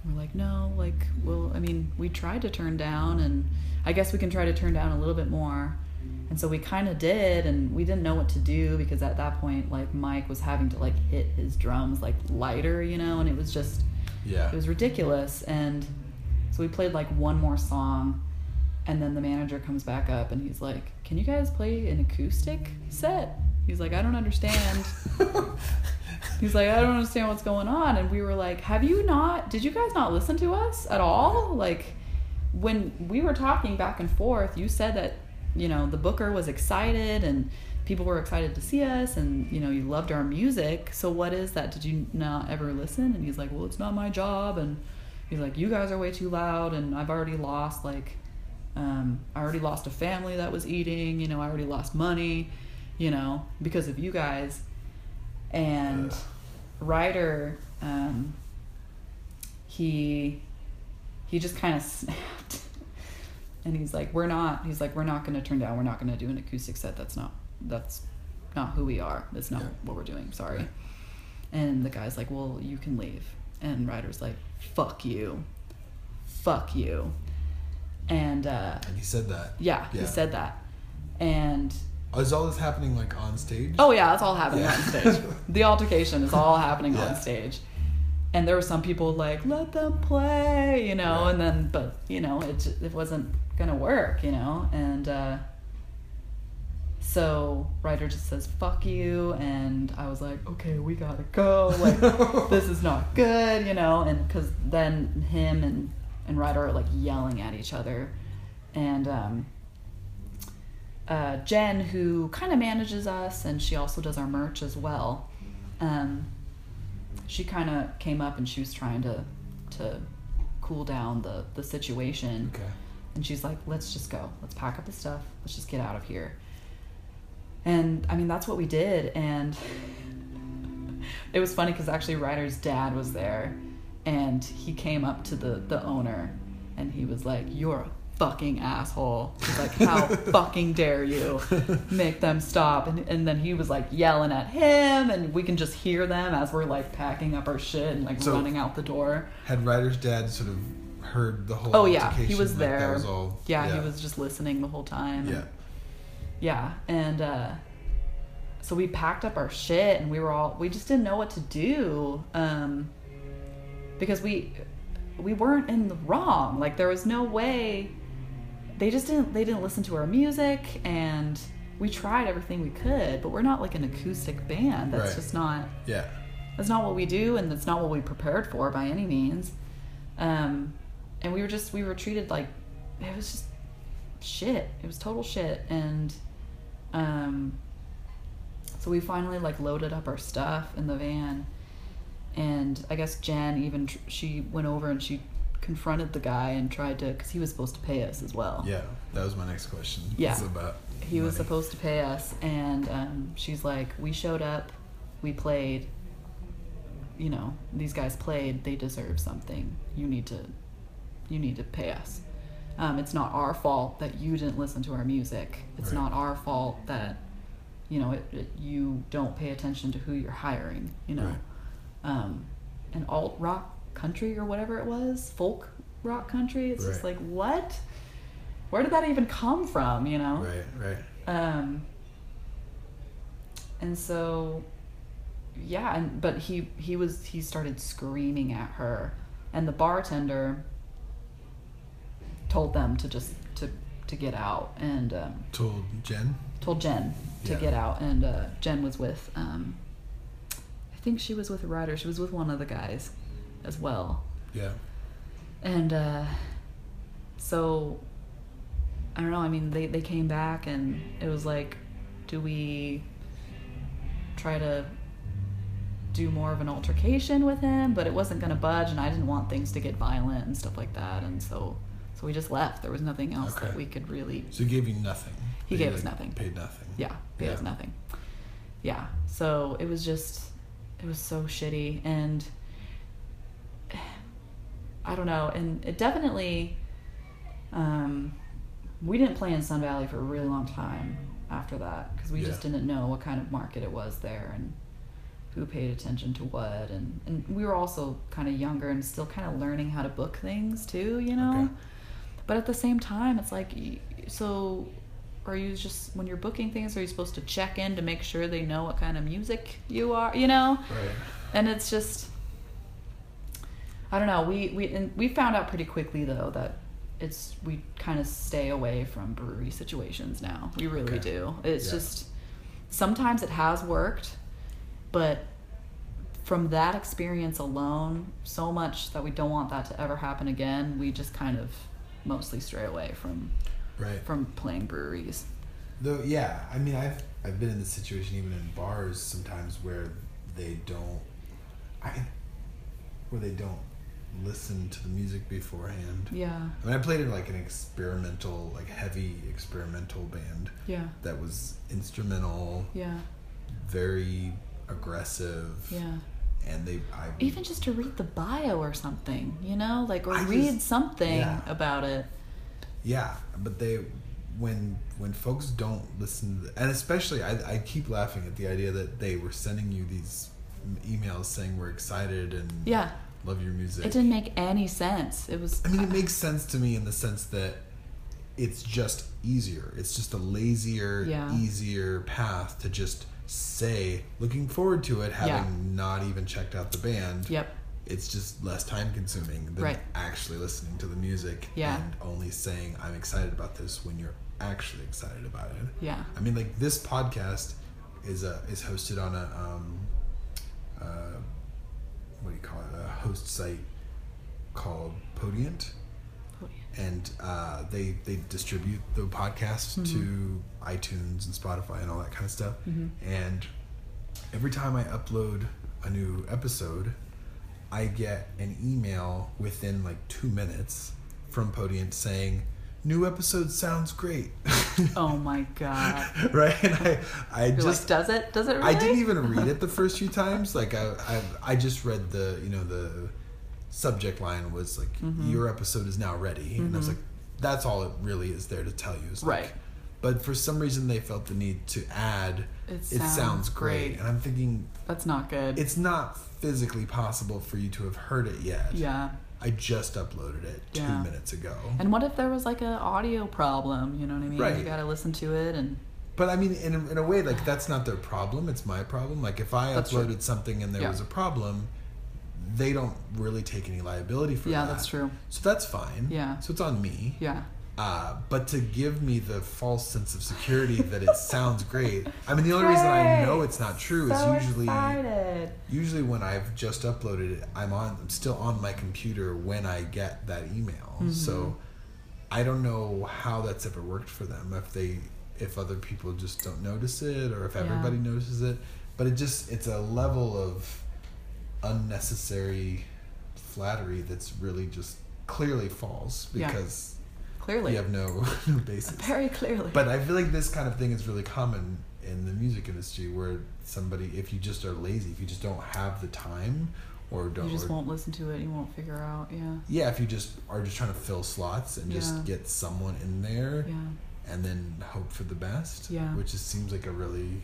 And we're like, no, like, well, I mean, we tried to turn down, and I guess we can try to turn down a little bit more. And so we kind of did, and we didn't know what to do because at that point, like, Mike was having to like hit his drums like lighter, you know, and it was just, Yeah. it was ridiculous. And so we played like one more song, and then the manager comes back up and he's like, "Can you guys play an acoustic set?" He's like, "I don't understand." He's like, I don't understand what's going on. And we were like, Have you not, did you guys not listen to us at all? Like, when we were talking back and forth, you said that, you know, the booker was excited and people were excited to see us and, you know, you loved our music. So what is that? Did you not ever listen? And he's like, Well, it's not my job. And he's like, You guys are way too loud. And I've already lost, like, um, I already lost a family that was eating, you know, I already lost money, you know, because of you guys and Ugh. Ryder, um, he he just kind of snapped, and he's like, "We're not." He's like, "We're not going to turn down. We're not going to do an acoustic set. That's not that's not who we are. That's not Yeah. what we're doing. Sorry." Right. And the guy's like, "Well, you can leave." And Ryder's like, "Fuck you, fuck you," and uh, And he said that. yeah, he said that, and Is all this happening like on stage? Oh yeah, it's all happening Yeah. on stage. The altercation is all happening Yeah. on stage. And there were some people like, let them play, you know, Right. and then, but, you know, it, it wasn't going to work, you know, and, uh, so Ryder just says, fuck you. And I was like, okay, we gotta go. Like, this is not good, you know, and cause then him and, and Ryder are like yelling at each other. And, um, uh, Jen, who kind of manages us, and she also does our merch as well. Um, she kind of came up and she was trying to to cool down the the situation, Okay. and she's like, "Let's just go. Let's pack up the stuff. Let's just get out of here." And I mean, that's what we did, and it was funny because actually Ryder's dad was there, and he came up to the the owner, and he was like, "You're a fucking asshole." He's like, "How fucking dare you make them stop?" And and then he was like yelling at him, and we can just hear them as we're like packing up our shit and like So- running out the door. Had Ryder's dad sort of heard the whole Oh yeah, he was like, there. Was all, yeah, he was just listening the whole time. Yeah. Yeah, and uh, so we packed up our shit, and we were all we just didn't know what to do um, because we we weren't in the wrong. Like there was no way they just didn't they didn't listen to our music, and we tried everything we could, but we're not like an acoustic band. That's Right. just not Yeah. that's not what we do, and that's not what we prepared for by any means. Um, and we were just we were treated like it was just shit. It was total shit, and um, so we finally like loaded up our stuff in the van, and I guess Jen even she went over and she confronted the guy and tried to because he was supposed to pay us as well. Yeah. That was my next question. Yeah. It's about He was supposed to pay us, and um, she's like, "We showed up, we played. You know, these guys played. They deserve something. You need to, you need to pay us. Um, it's not our fault that you didn't listen to our music. It's Right. not our fault that, you know, it, it, you don't pay attention to who you're hiring. You know, Right. um, an alt rock country or whatever it was, folk rock country. It's just like what? Where did that even come from? You know. Right. Right. Um, and so, yeah, and but he he was he started screaming at her, and the bartender told them to just to to get out and um, Told Jen. told Jen to Yeah. get out, and uh, Jen was with, um, I think she was with a Ryder. She was with one of the guys as well, Yeah. and uh, so I don't know. I mean, they they came back, and it was like, do we try to do more of an altercation with him? But it wasn't going to budge, and I didn't want things to get violent and stuff like that, and so so we just left. There was nothing else that we could really So he gave you nothing. He They, gave us nothing. Paid nothing. yeah, was Yeah. nothing. Yeah, so it was just, it was so shitty, and I don't know, and it definitely, um, we didn't play in Sun Valley for a really long time after that because we just didn't know what kind of market it was there and who paid attention to what, and and we were also kind of younger and still kind of learning how to book things too, you know. Okay. But at the same time, it's like, so are you just when you're booking things, are you supposed to check in to make sure they know what kind of music you are, you know? Right. And it's just, I don't know. We we and we found out pretty quickly though that it's we kind of stay away from brewery situations now. We really Okay. do. It's Yeah. just sometimes it has worked, but from that experience alone, so much that we don't want that to ever happen again. We just kind of mostly stray away from Right. from playing breweries. Though, yeah, I mean, I've I've been in this situation even in bars sometimes where they don't, I, where they don't listen to the music beforehand. Yeah. I mean, I played in like an experimental, like heavy experimental band Yeah. that was instrumental, Yeah. very aggressive, Yeah. and they I Even just to read the bio or something, you know, like or I read just- something yeah. about it. Yeah, but they when when folks don't listen, to the, and especially I, I keep laughing at the idea that they were sending you these emails saying we're excited and Yeah. Love your music. It didn't make any sense. It was I mean, it makes sense to me in the sense that it's just easier. It's just a lazier, Yeah. easier path to just say, looking forward to it, having Yeah. not even checked out the band. Yep. It's just less time consuming than Right. actually listening to the music Yeah. and only saying, I'm excited about this when you're actually excited about it. Yeah. I mean, like this podcast is a is hosted on a um, uh, what do you call it? A host site called Podiant, and uh, they they distribute the podcast Mhm. to iTunes and Spotify and all that kind of stuff. Mhm. And every time I upload a new episode, I get an email within like two minutes from Podiant saying, "New episode sounds great." Oh my god. right? And I, I You're just, like, does it? Does it really? I didn't even read it the first few times. Like I, I, I just read the, you know, the subject line was like, Mhm. "Your episode is now ready," and I was Mhm. like, "That's all it really is there to tell you." Is like, Right. But for some reason, they felt the need to add. It It sounds, sounds great. great. and I'm thinking That's not good. it's not physically possible for you to have heard it yet. yeah. I just uploaded it two Yeah. minutes ago. And what if there was like an audio problem? You know what I mean? Right. You got to listen to it and But I mean, in a, in a way, like that's not their problem. It's my problem. Like if I That's true. uploaded something and there Yeah. was a problem, they don't really take any liability for yeah, that. Yeah, that's true. So that's fine. Yeah. So it's on me. Yeah. Uh, but to give me the false sense of security that it sounds great. I mean, the only reason I know it's not true is usually excited. usually when I've just uploaded it, I'm on I'm still on my computer when I get that email. Mhm. So I don't know how that's ever worked for them. If they if other people just don't notice it or if Yeah. everybody notices it. But it just it's a level of unnecessary flattery that's really just clearly false Yeah. Clearly. you have no, no basis. Very clearly. But I feel like this kind of thing is really common in the music industry where somebody, if you just are lazy, if you just don't have the time or don't, you just or- won't listen to it. You won't figure out. Yeah. yeah, if you just are just trying to fill slots and just Yeah. get someone in there Yeah. and then hope for the best, Yeah. which just seems like a really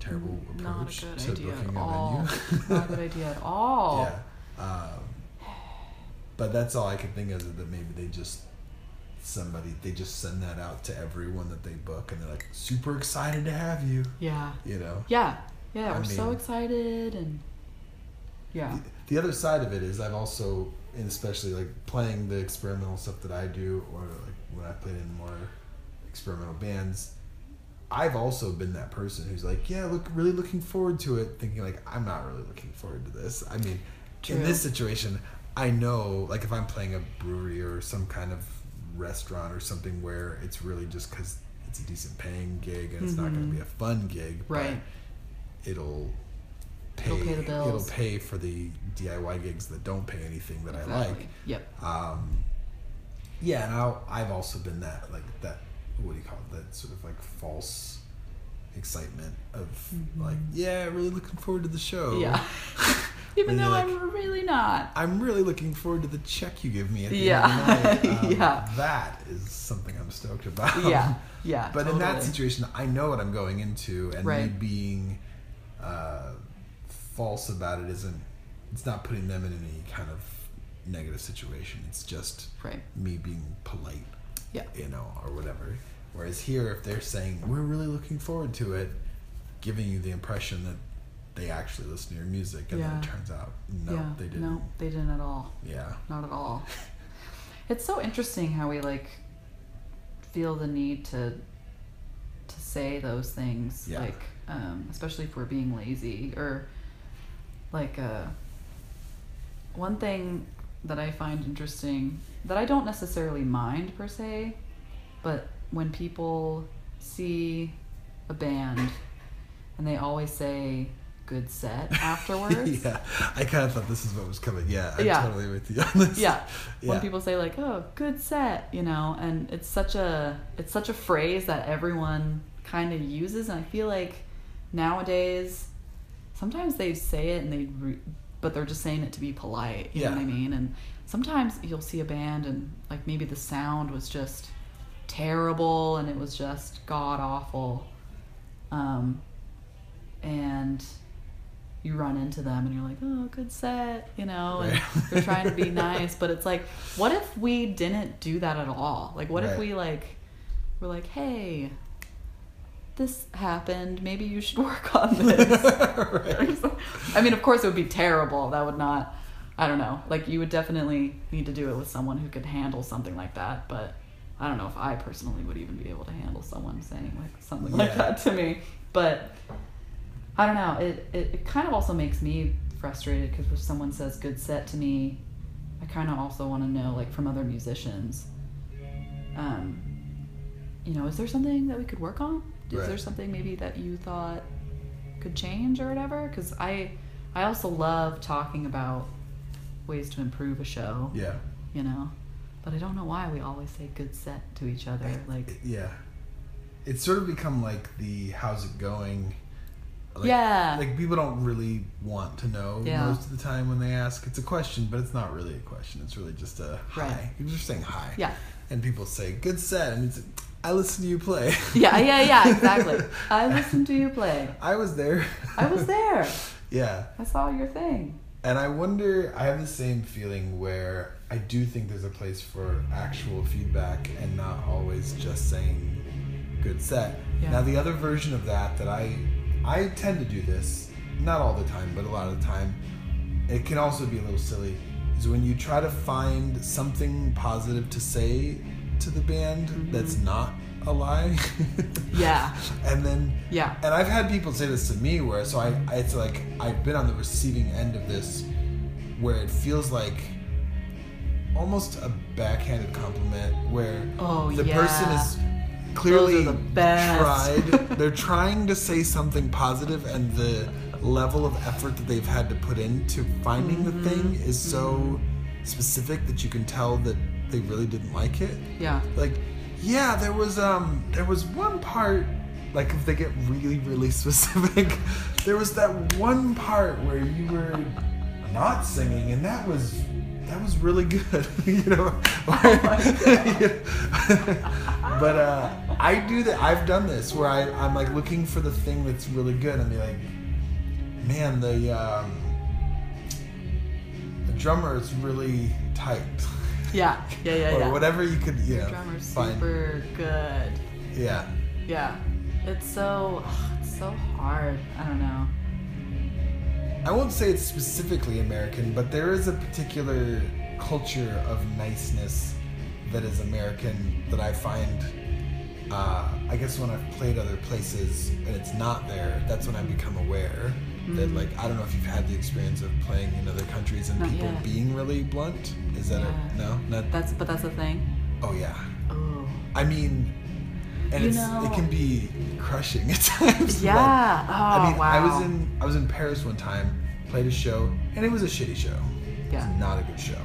terrible approach Not a good to idea booking at a all. venue. Not a good idea at all. Yeah. Um, but that's all I could think of is that maybe they just somebody they just send that out to everyone that they book and they're like super excited to have you. Yeah. You know. Yeah. Yeah. I we're so excited and. Yeah. The, the other side of it is I've also and especially like playing the experimental stuff that I do, or like when I played in more experimental bands, I've also been that person who's like, yeah, look, really looking forward to it, thinking like, I'm not really looking forward to this. I mean, True. in this situation, I know, like, if I'm playing a brewery or some kind of restaurant or something where it's really just because it's a decent paying gig and it's not going to be a fun gig, but Right. it'll pay, It'll pay the bills. it'll pay for the DIY gigs that don't pay anything that I like. Yep. Um, yeah, and I'll, I've also been that like that. What do you call it? That sort of like false excitement of like, yeah, really looking forward to the show. Mm-hmm. Yeah. Even though you're I'm really not. I'm really looking forward to the check you give me at the Yeah. end of the night. Um, Yeah. That is something I'm stoked about. Yeah. Yeah. But in that situation, I know what I'm going into, and me being uh, false about it isn't. It's not putting them in any kind of negative situation. It's just Right. me being polite, Yeah. you know, or whatever. Whereas here, if they're saying we're really looking forward to it, giving you the impression that they actually listen to your music, and then it turns out no, yeah. they didn't. No, they didn't at all. Yeah. Not at all. it's so interesting how we like feel the need to to say those things Yeah. like um, especially if we're being lazy or like uh, one thing that I find interesting that I don't necessarily mind per se, but when people see a band and they always say good set afterwards. yeah, I kind of thought this is what was coming. Yeah, I'm Yeah. totally with you on this. yeah yeah. when people say like oh good set you know and it's such a it's such a phrase that everyone kind of uses and i feel like nowadays sometimes they say it and they re- but they're just saying it to be polite you know what i mean and sometimes you'll see a band and like maybe the sound was just terrible and it was just god awful um and you run into them and you're like, oh, good set, you know, and Right. they're trying to be nice, but it's like, what if we didn't do that at all? Like, what if we like, we're like, hey, this happened. Maybe you should work on this. Right. I mean, of course, it would be terrible. That would not. I don't know. Like, you would definitely need to do it with someone who could handle something like that. But I don't know if I personally would even be able to handle someone saying like something like that to me. But I don't know. It it, it kind of also makes me frustrated because if someone says good set to me, I kind of also want to know like from other musicians. Um, you know, is there something that we could work on? Is there something maybe that you thought could change or whatever? Because I I also love talking about ways to improve a show. Yeah. You know, but I don't know why we always say good set to each other. Like, Yeah. It's sort of become like the how's it going. Like, Yeah. Like people don't really want to know Yeah. most of the time when they ask. It's a question, but it's not really a question. It's really just a hi. Right. You're just saying hi. yeah, And people say good set, and it's I listen to you play. yeah, yeah, yeah, exactly. I listen to you play. I was there. I was there. yeah. I saw your thing. And I wonder, I have the same feeling where I do think there's a place for actual feedback and not always just saying good set. Yeah. Now the other version of that that I I tend to do this, not all the time, but a lot of the time, it can also be a little silly, is when you try to find something positive to say to the band mm-hmm. that's not a lie. Yeah. and then Yeah. and I've had people say this to me where so I I- it's like I've been on the receiving end of this where it feels like almost a backhanded compliment where Oh, the yeah. person is clearly the tried they're trying to say something positive and the level of effort that they've had to put into finding Mm-hmm. the thing is so specific that you can tell that they really didn't like it Yeah. like yeah there was um there was one part like if they get really really specific there was that one part where you were not singing and that was that was really good you know but uh i do that i've done this where I, i'm like looking for the thing that's really good and be like man the um the drummer is really tight Yeah. Yeah. Yeah. or yeah. whatever you could you Your know drummer's find super good. yeah Yeah. It's so it's so hard. I don't know. I won't say it's specifically American, but there is a particular culture of niceness that is American that I find. Uh, I guess when I've played other places and it's not there, that's when I become aware that Mm. like I don't know if you've had the experience of playing in other countries and Not people yet. being really blunt. Is that Yeah. a no? Not, That's but that's a thing. oh yeah. Oh. I mean, and You it's know- it can be crushing at times. but- Yeah. Oh I mean, wow. I was in I was in Paris one time, played a show, and it was a shitty show. It Yeah. was not a good show.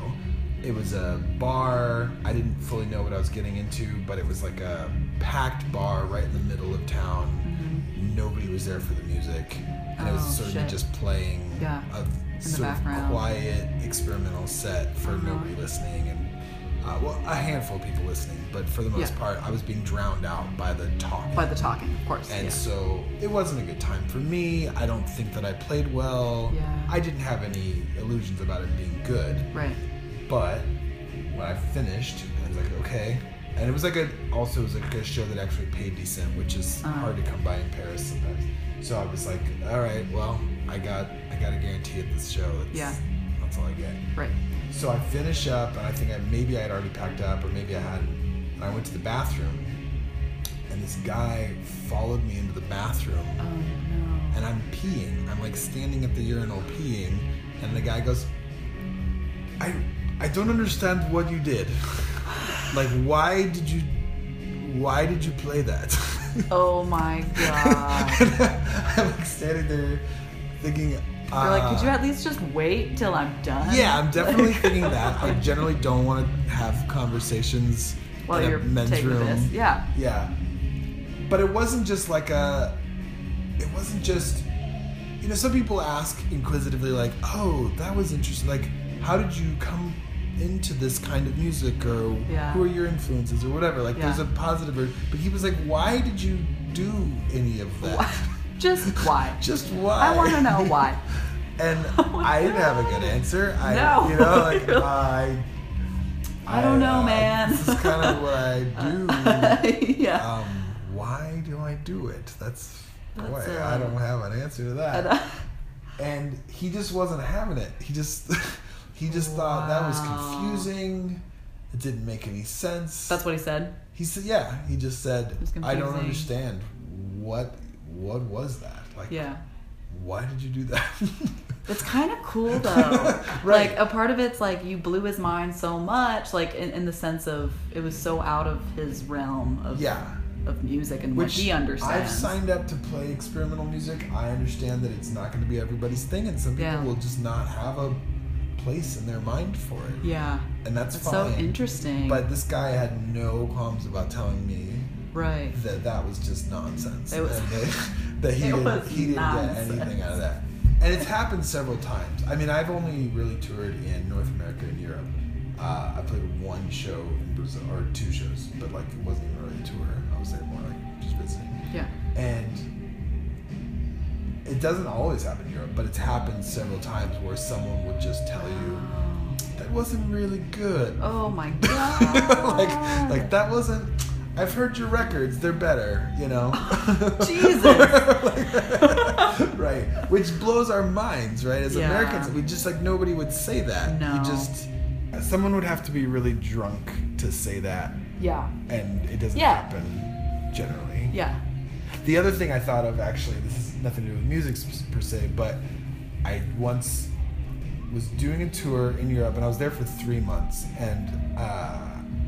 It was a bar. I didn't fully know what I was getting into, but it was like a packed bar right in the middle of town. Mhm. Nobody was there for the music, and it was Oh, sort shit. of just playing Yeah, a the sort of background. quiet experimental set for Uh-huh. nobody listening, and uh, well, a handful of people listening, but for the most Yeah. part, I was being drowned out by the talk. By the talking, of course. And yeah. so it wasn't a good time for me. I don't think that I played well. Yeah. I didn't have any illusions about it being good. right. But when I finished, I was like, okay. And it was like a also it was like a show that actually paid decent, which is Uh-huh. hard to come by in Paris sometimes. So I was like, all right, well, I got I got a guarantee at this show. That's, Yeah. That's all I get. Right. So I finish up, and I think I maybe I had already packed up, or maybe I hadn't. And I went to the bathroom, and this guy followed me into the bathroom, Oh no. and I'm peeing. I'm like standing at the urinal peeing, and the guy goes, "I, I don't understand what you did. like, why did you, why did you play that?" Oh my god. I'm like standing there, thinking. You're like, could uh, you at least just wait till I'm done? Yeah, I'm definitely thinking that. I generally don't want to have conversations While in a you're men's taking room. this. Yeah. Yeah. But it wasn't just like a. It wasn't just. You know, some people ask inquisitively, like, oh, that was interesting. Like, how did you come into this kind of music? Or Yeah. who are your influences? Or whatever. Like, there's a positive. But he was like, why did you do any of that? Just why? Just why? I want to know why. And Oh I didn't have a good answer. I, No. you know, like I. I don't know, uh, man. This is kind of what I do. yeah. um, why do I do it? That's, boy, That's, I uh, don't have an answer to that. And, uh, And he just wasn't having it. He just, he just thought that was confusing. It didn't make any sense. that's what he said. he said. Yeah, he just said, I don't understand. What, what was that? Like, Yeah. why did you do that? It's kind of cool though. Right. Like a part of it's like you blew his mind so much, like in, in the sense of it was so out of his realm of yeah. of music and what Which he I've signed up to play experimental music. I understand that it's not going to be everybody's thing, and some people Yeah. will just not have a place in their mind for it, yeah. and that's It's fine. so interesting. But this guy had no qualms about telling me right. that that was just nonsense, It was- and that, that he didn't, he didn't get anything out of that. And it's happened several times. I mean, I've only really toured in North America and Europe. Uh, I played one show in Brazil, or two shows, but like it wasn't even really a tour. I was there more like just visiting. Yeah. And it doesn't always happen in Europe, but it's happened several times where someone would just tell you that wasn't really good. Oh my god. like, like that wasn't. I've heard your records; they're better, you know. Jesus. right, which blows our minds, right? As Yeah. Americans, we just like nobody would say that. No. You just someone would have to be really drunk to say that, Yeah. and it doesn't Yeah. happen generally. Yeah. The other thing I thought of actually, this is nothing to do with music per se, but I once was doing a tour in Europe and I was there for three months and uh,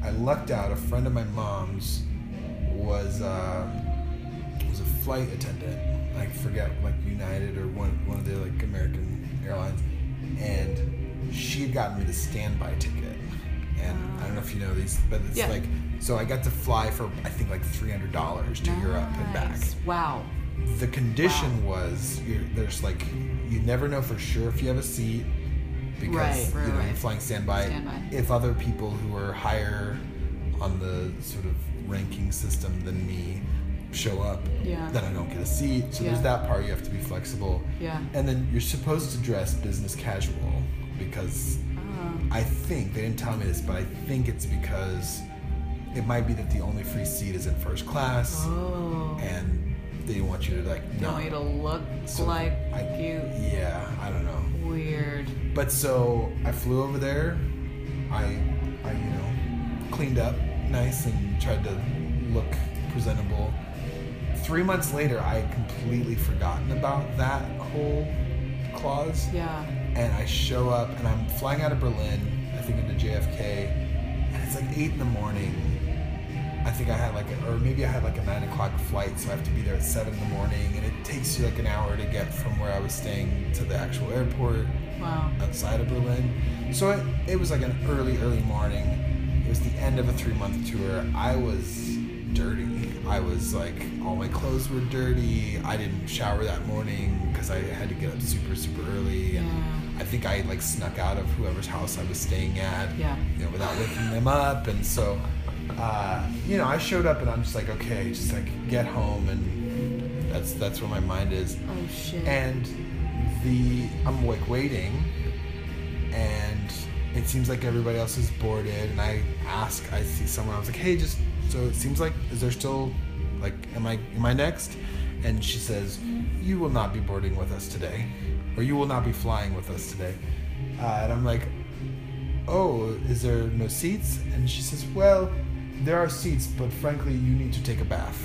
I lucked out. A friend of my mom's was uh, was a flight attendant. I forget like United or one one of the like American airlines, and she had gotten me the standby ticket. And I don't know if you know these, but it's Yeah. like so I got to fly for I think like three hundred dollars to Europe and back Wow. the condition was you're, there's like you never know for sure if you have a seat because Right, right, you know, right. you're flying standby. Standby. If other people who are higher on the sort of ranking system than me show up, Yeah. then I don't get a seat. So Yeah. there's that part you have to be flexible. Yeah. And then you're supposed to dress business casual because Oh. I think they didn't tell me this, but I think it's because it might be that the only free seat is in first class, Oh. and they want you to like not want you to look So, like I- you. Yeah, I don't know. Weird. But so I flew over there, I, I you know, cleaned up nice and tried to look presentable. Three months later, I had completely forgotten about that whole clause Yeah. and I show up and I'm flying out of Berlin, I think into JFK, and it's like eight in the morning. I think I had like, a, or maybe I had like a nine o'clock flight, so I have to be there at seven in the morning, and it takes you like an hour to get from where I was staying to the actual airport Wow. outside of Berlin. So it, it was like an early, early morning. It was the end of a three month tour. I was dirty. I was like, all my clothes were dirty. I didn't shower that morning because I had to get up super, super early. And Yeah. I think I like snuck out of whoever's house I was staying at, Yeah. you know, without waking them up. And so, uh, you know, I showed up and I'm just like, okay, just like get home. And that's, that's where my mind is Oh shit. and the I'm like waiting, and it seems like everybody else is boarded. And I ask, I see someone. I was like, "Hey, just so it seems like is there still like am I am I next?" And she says, "You will not be boarding with us today, or you will not be flying with us today." Uh, and I'm like, "Oh, is there no seats?" And she says, "Well, there are seats, but frankly, you need to take a bath."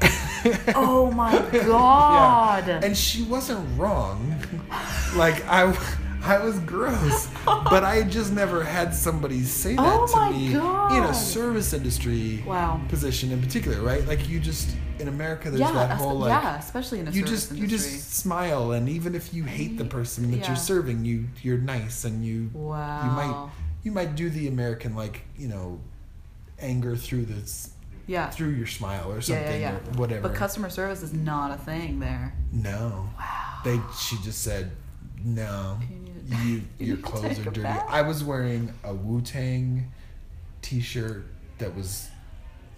oh my god. Yeah. And she wasn't wrong. like I I was gross. but I just never had somebody say that Oh to me in a service industry Wow. position in particular, right? Like you just in America there's yeah, that whole like yeah, especially in a you service just you just smile and even if you hate the person that Yeah. you're serving, you you're nice and you wow. you might you might do the American like, you know, anger through this yeah. through your smile or something yeah, yeah. or whatever. But customer service is not a thing there. No. Wow. They she just said, No. You You you your clothes are dirty. bath." I was wearing a Wu Tang t shirt that was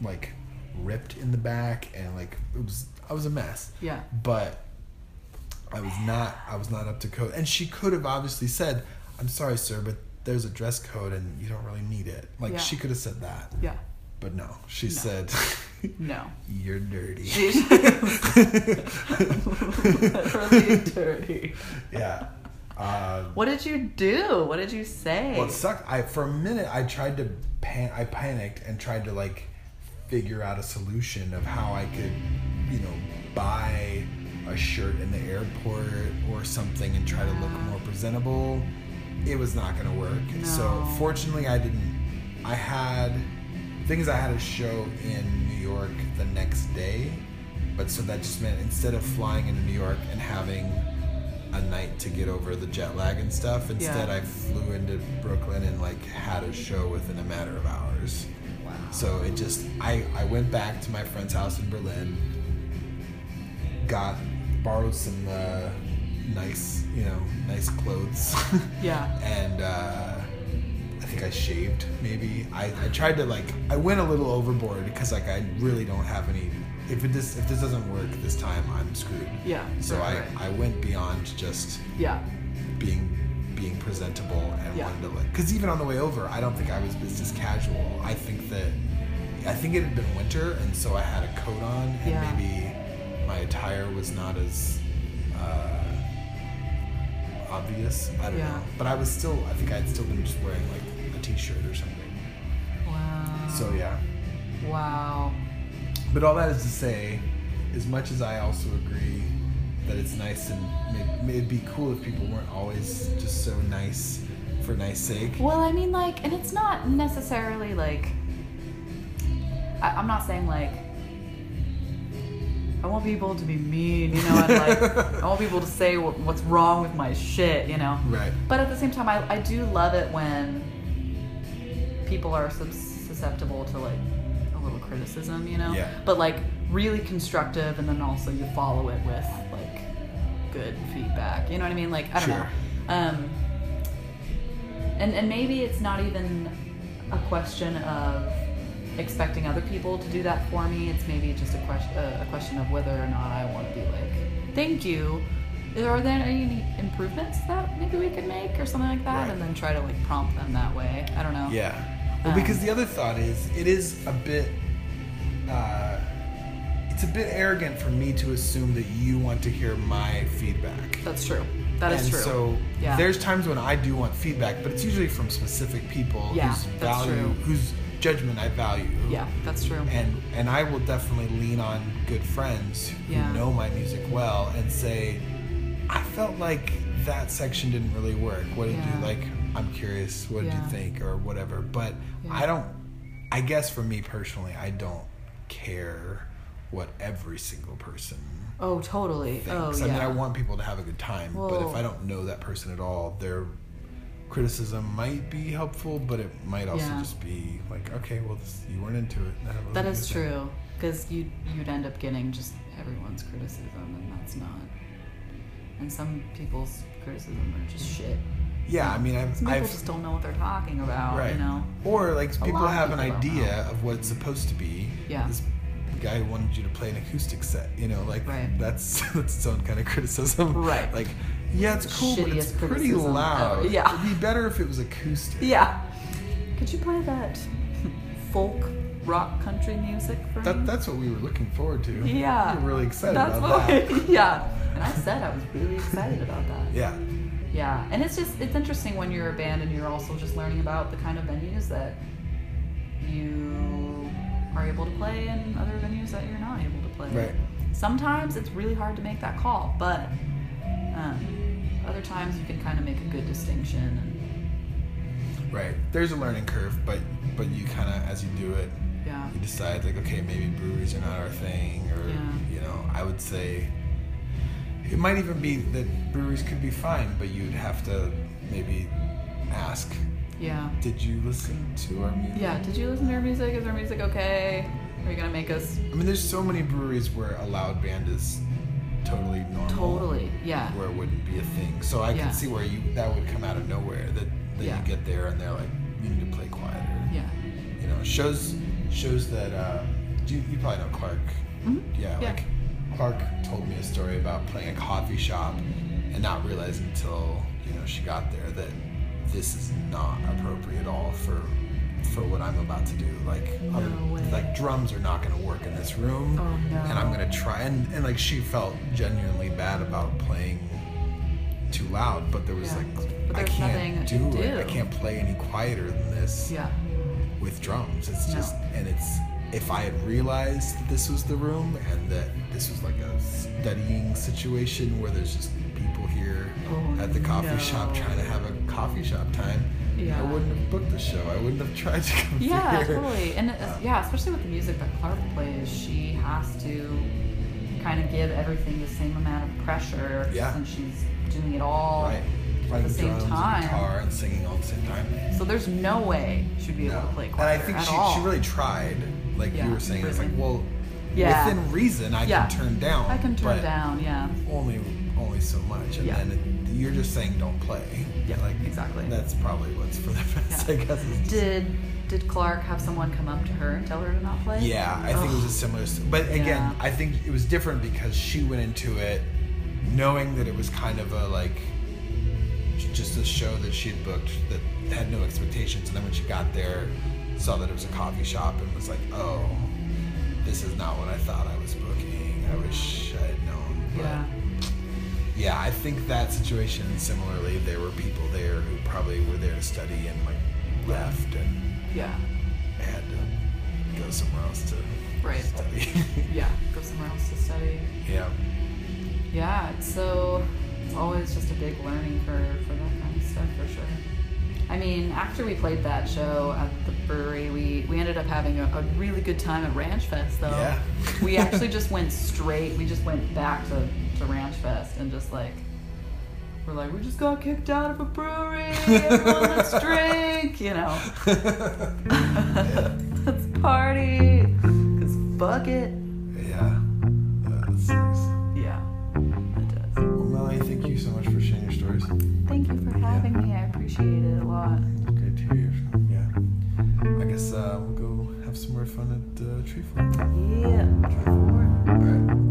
like ripped in the back and like it was I was a mess. Yeah. But I was not I was not up to code. And she could have obviously said, I'm sorry, sir, but there's a dress code and you don't really need it. Like Yeah. she could have said that. Yeah. But no. She No. said No. You're dirty. Literally dirty. yeah. Um, What did you do? What did you say? Well, it sucked. I for a minute I tried to pan. I panicked and tried to like figure out a solution of how I could, you know, buy a shirt in the airport or something and try to look more presentable. It was not going to work. So fortunately, I didn't. I had. things. I had a show in New York the next day, but so that just meant instead of flying into New York and having a night to get over the jet lag and stuff. Instead, Yeah. I flew into Brooklyn and like had a show within a matter of hours. Wow. So it just I I went back to my friend's house in Berlin, got borrowed some uh, nice you know nice clothes, Yeah. and uh, I think I shaved maybe. I, I tried to like I went a little overboard because like I really don't have any. If it this if this doesn't work this time, I'm screwed. Yeah. So right, I, right. I went beyond just Yeah. being being presentable and Yeah. wanted to like because even on the way over I don't think I was business casual I think that I think it had been winter and so I had a coat on and Yeah. maybe my attire was not as uh, obvious I don't Yeah. know but I was still I think I'd still been just wearing like a t-shirt or something Wow. so yeah Wow. but all that is to say as much as I also agree that it's nice and may- it'd be cool if people weren't always just so nice for nice sake Well, I mean, like, and it's not necessarily like. I, I'm not saying like. I want people to be mean, you know, and like, I want people to say what, what's wrong with my shit, you know. right But at the same time, I, I do love it when people are susceptible to like a little criticism, you know. Yeah. But like really constructive, and then also you follow it with like good feedback. You know what I mean? Like I don't Sure. know. Um, and and maybe it's not even a question of expecting other people to do that for me. It's maybe just a question a, a question of whether or not I want to be like, thank you. Are there any improvements that maybe we could make or something like that? Right. And then try to like prompt them that way. I don't know. Yeah. Well, Um, because the other thought is, it is a bit, uh, it's a bit arrogant for me to assume that you want to hear my feedback. That's true. That is and true. So Yeah. there's times when I do want feedback, but it's usually from specific people Yeah, whose that's value, true. whose judgment I value. Yeah, that's true. And and I will definitely lean on good friends who Yeah. know my music well and say, I felt like that section didn't really work. What did Yeah. you like? I'm curious. What did Yeah. you think or whatever? But Yeah. I don't. I guess for me personally, I don't care what every single person oh, totally. thinks. Oh, I mean, I want people to have a good time, but if I don't know that person at all, their criticism might be helpful, but it might also Yeah. just be like, okay, well, this, you weren't into it. That, That is true because you you'd end up getting just everyone's criticism, and that's not. And some people's criticism are just shit. Yeah, I mean, I've, people I've just don't know what they're talking about. right. You know. Or like people have an people don't idea of what it's supposed to be. Yeah. This guy wanted you to play an acoustic set. You know, like Right. that's that's its own kind of criticism. Right. Like, yeah, it's cool, but it's pretty loud. ever. Yeah. It'd be better if it was acoustic. Yeah. Could you play that folk rock country music for me? That's what we were looking forward to. Yeah. We were really excited That's about what that. yeah. And I said I was really excited about that. Yeah. Yeah, and it's just it's interesting when you're a band and you're also just learning about the kind of venues that you are able to play and other venues that you're not able to play. Right. Sometimes it's really hard to make that call, but um, other times you can kind of make a good distinction. And, Right. There's a learning curve, but but you kind of as you do it, yeah. you decide like, okay, maybe breweries are not our thing, or Yeah. you know, I would say it might even be that breweries could be fine, but you'd have to maybe ask, Yeah. did you listen to our music? Yeah. Did you listen to our music? Is our music okay? Are you gonna make us I mean, there's so many breweries where a loud band is totally normal. totally? Yeah. Where it wouldn't be a thing. So I Yeah. can see where you that would come out of nowhere. That that Yeah. you get there and they're like, you need to play quieter. Yeah. you know shows shows that uh, you, you probably know Clark. Mhm. Yeah, Yeah. like Clark told me a story about playing a coffee shop and not realizing until you know she got there that this is not appropriate at all for for what I'm about to do. Like No like drums are not going to work in this room. Oh, no. And I'm going to try and and like she felt genuinely bad about playing too loud, but there was Yeah. like I can't do it. I can't play any quieter than this Yeah. with drums. It's No. just, and it's, if I had realized that this was the room and that this was like a studying situation where there's just people here Oh, at the coffee no. shop trying to have a coffee shop time, Yeah. I wouldn't have booked the show. I wouldn't have tried to come Yeah, here. totally. And uh, yeah, especially with the music that Clark plays, she has to kind of give everything the same amount of pressure Yeah. since she's doing it all Right. at Playing the same drums time. and guitar and singing all at the same time. So there's no way she'd be able to play Clark. And I think she, all. she really tried. Like Yeah, you were saying, it's like, well, Yeah. within reason, I Yeah. can turn down. I can turn down, yeah. Only, only so much, and Yeah. then it, you're just saying don't play. Yeah, like exactly. That's probably what's for the best, Yeah. I guess. Did did Clark have someone come up to her and tell her to not play? Yeah, I think it was a similar. But again, Yeah. I think it was different because she went into it knowing that it was kind of a like just a show that she had booked that had no expectations, and then when she got there, saw that it was a coffee shop and was like, "Oh, this is not what I thought I was booking. I wish I had known." But Yeah. Yeah, I think that situation. Similarly, there were people there who probably were there to study and like left and Yeah. had to go somewhere else to Right. study. Yeah. Go somewhere else to study. yeah. Yeah, it's so it's always just a big learning curve for that kind of stuff for sure. I mean, after we played that show at the brewery, we, we ended up having a, a really good time at Ranch Fest though. Yeah. we actually just went straight we just went back to, to Ranch Fest and just like we're like, we just got kicked out of a brewery, everyone let's drink, you know. let's party. Cause fuck it. Yeah. That's. Yeah. It does. Well, Melanie, thank you so much for sharing your stories. Thank you for having me. I appreciate it a lot. Great to hear. Yeah. I guess uh, we'll go have some more fun at uh, Treefort. Yeah. Try forward. All right.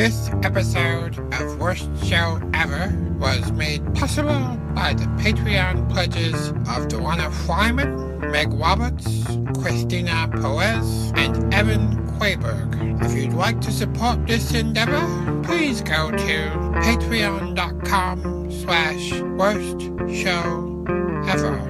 This episode of Worst Show Ever was made possible by the Patreon pledges of Dewana Flyman, Meg Roberts, Christina Perez, and Evan Weiberg. If you'd like to support this endeavor, please go to patreon.com slash worst show ever.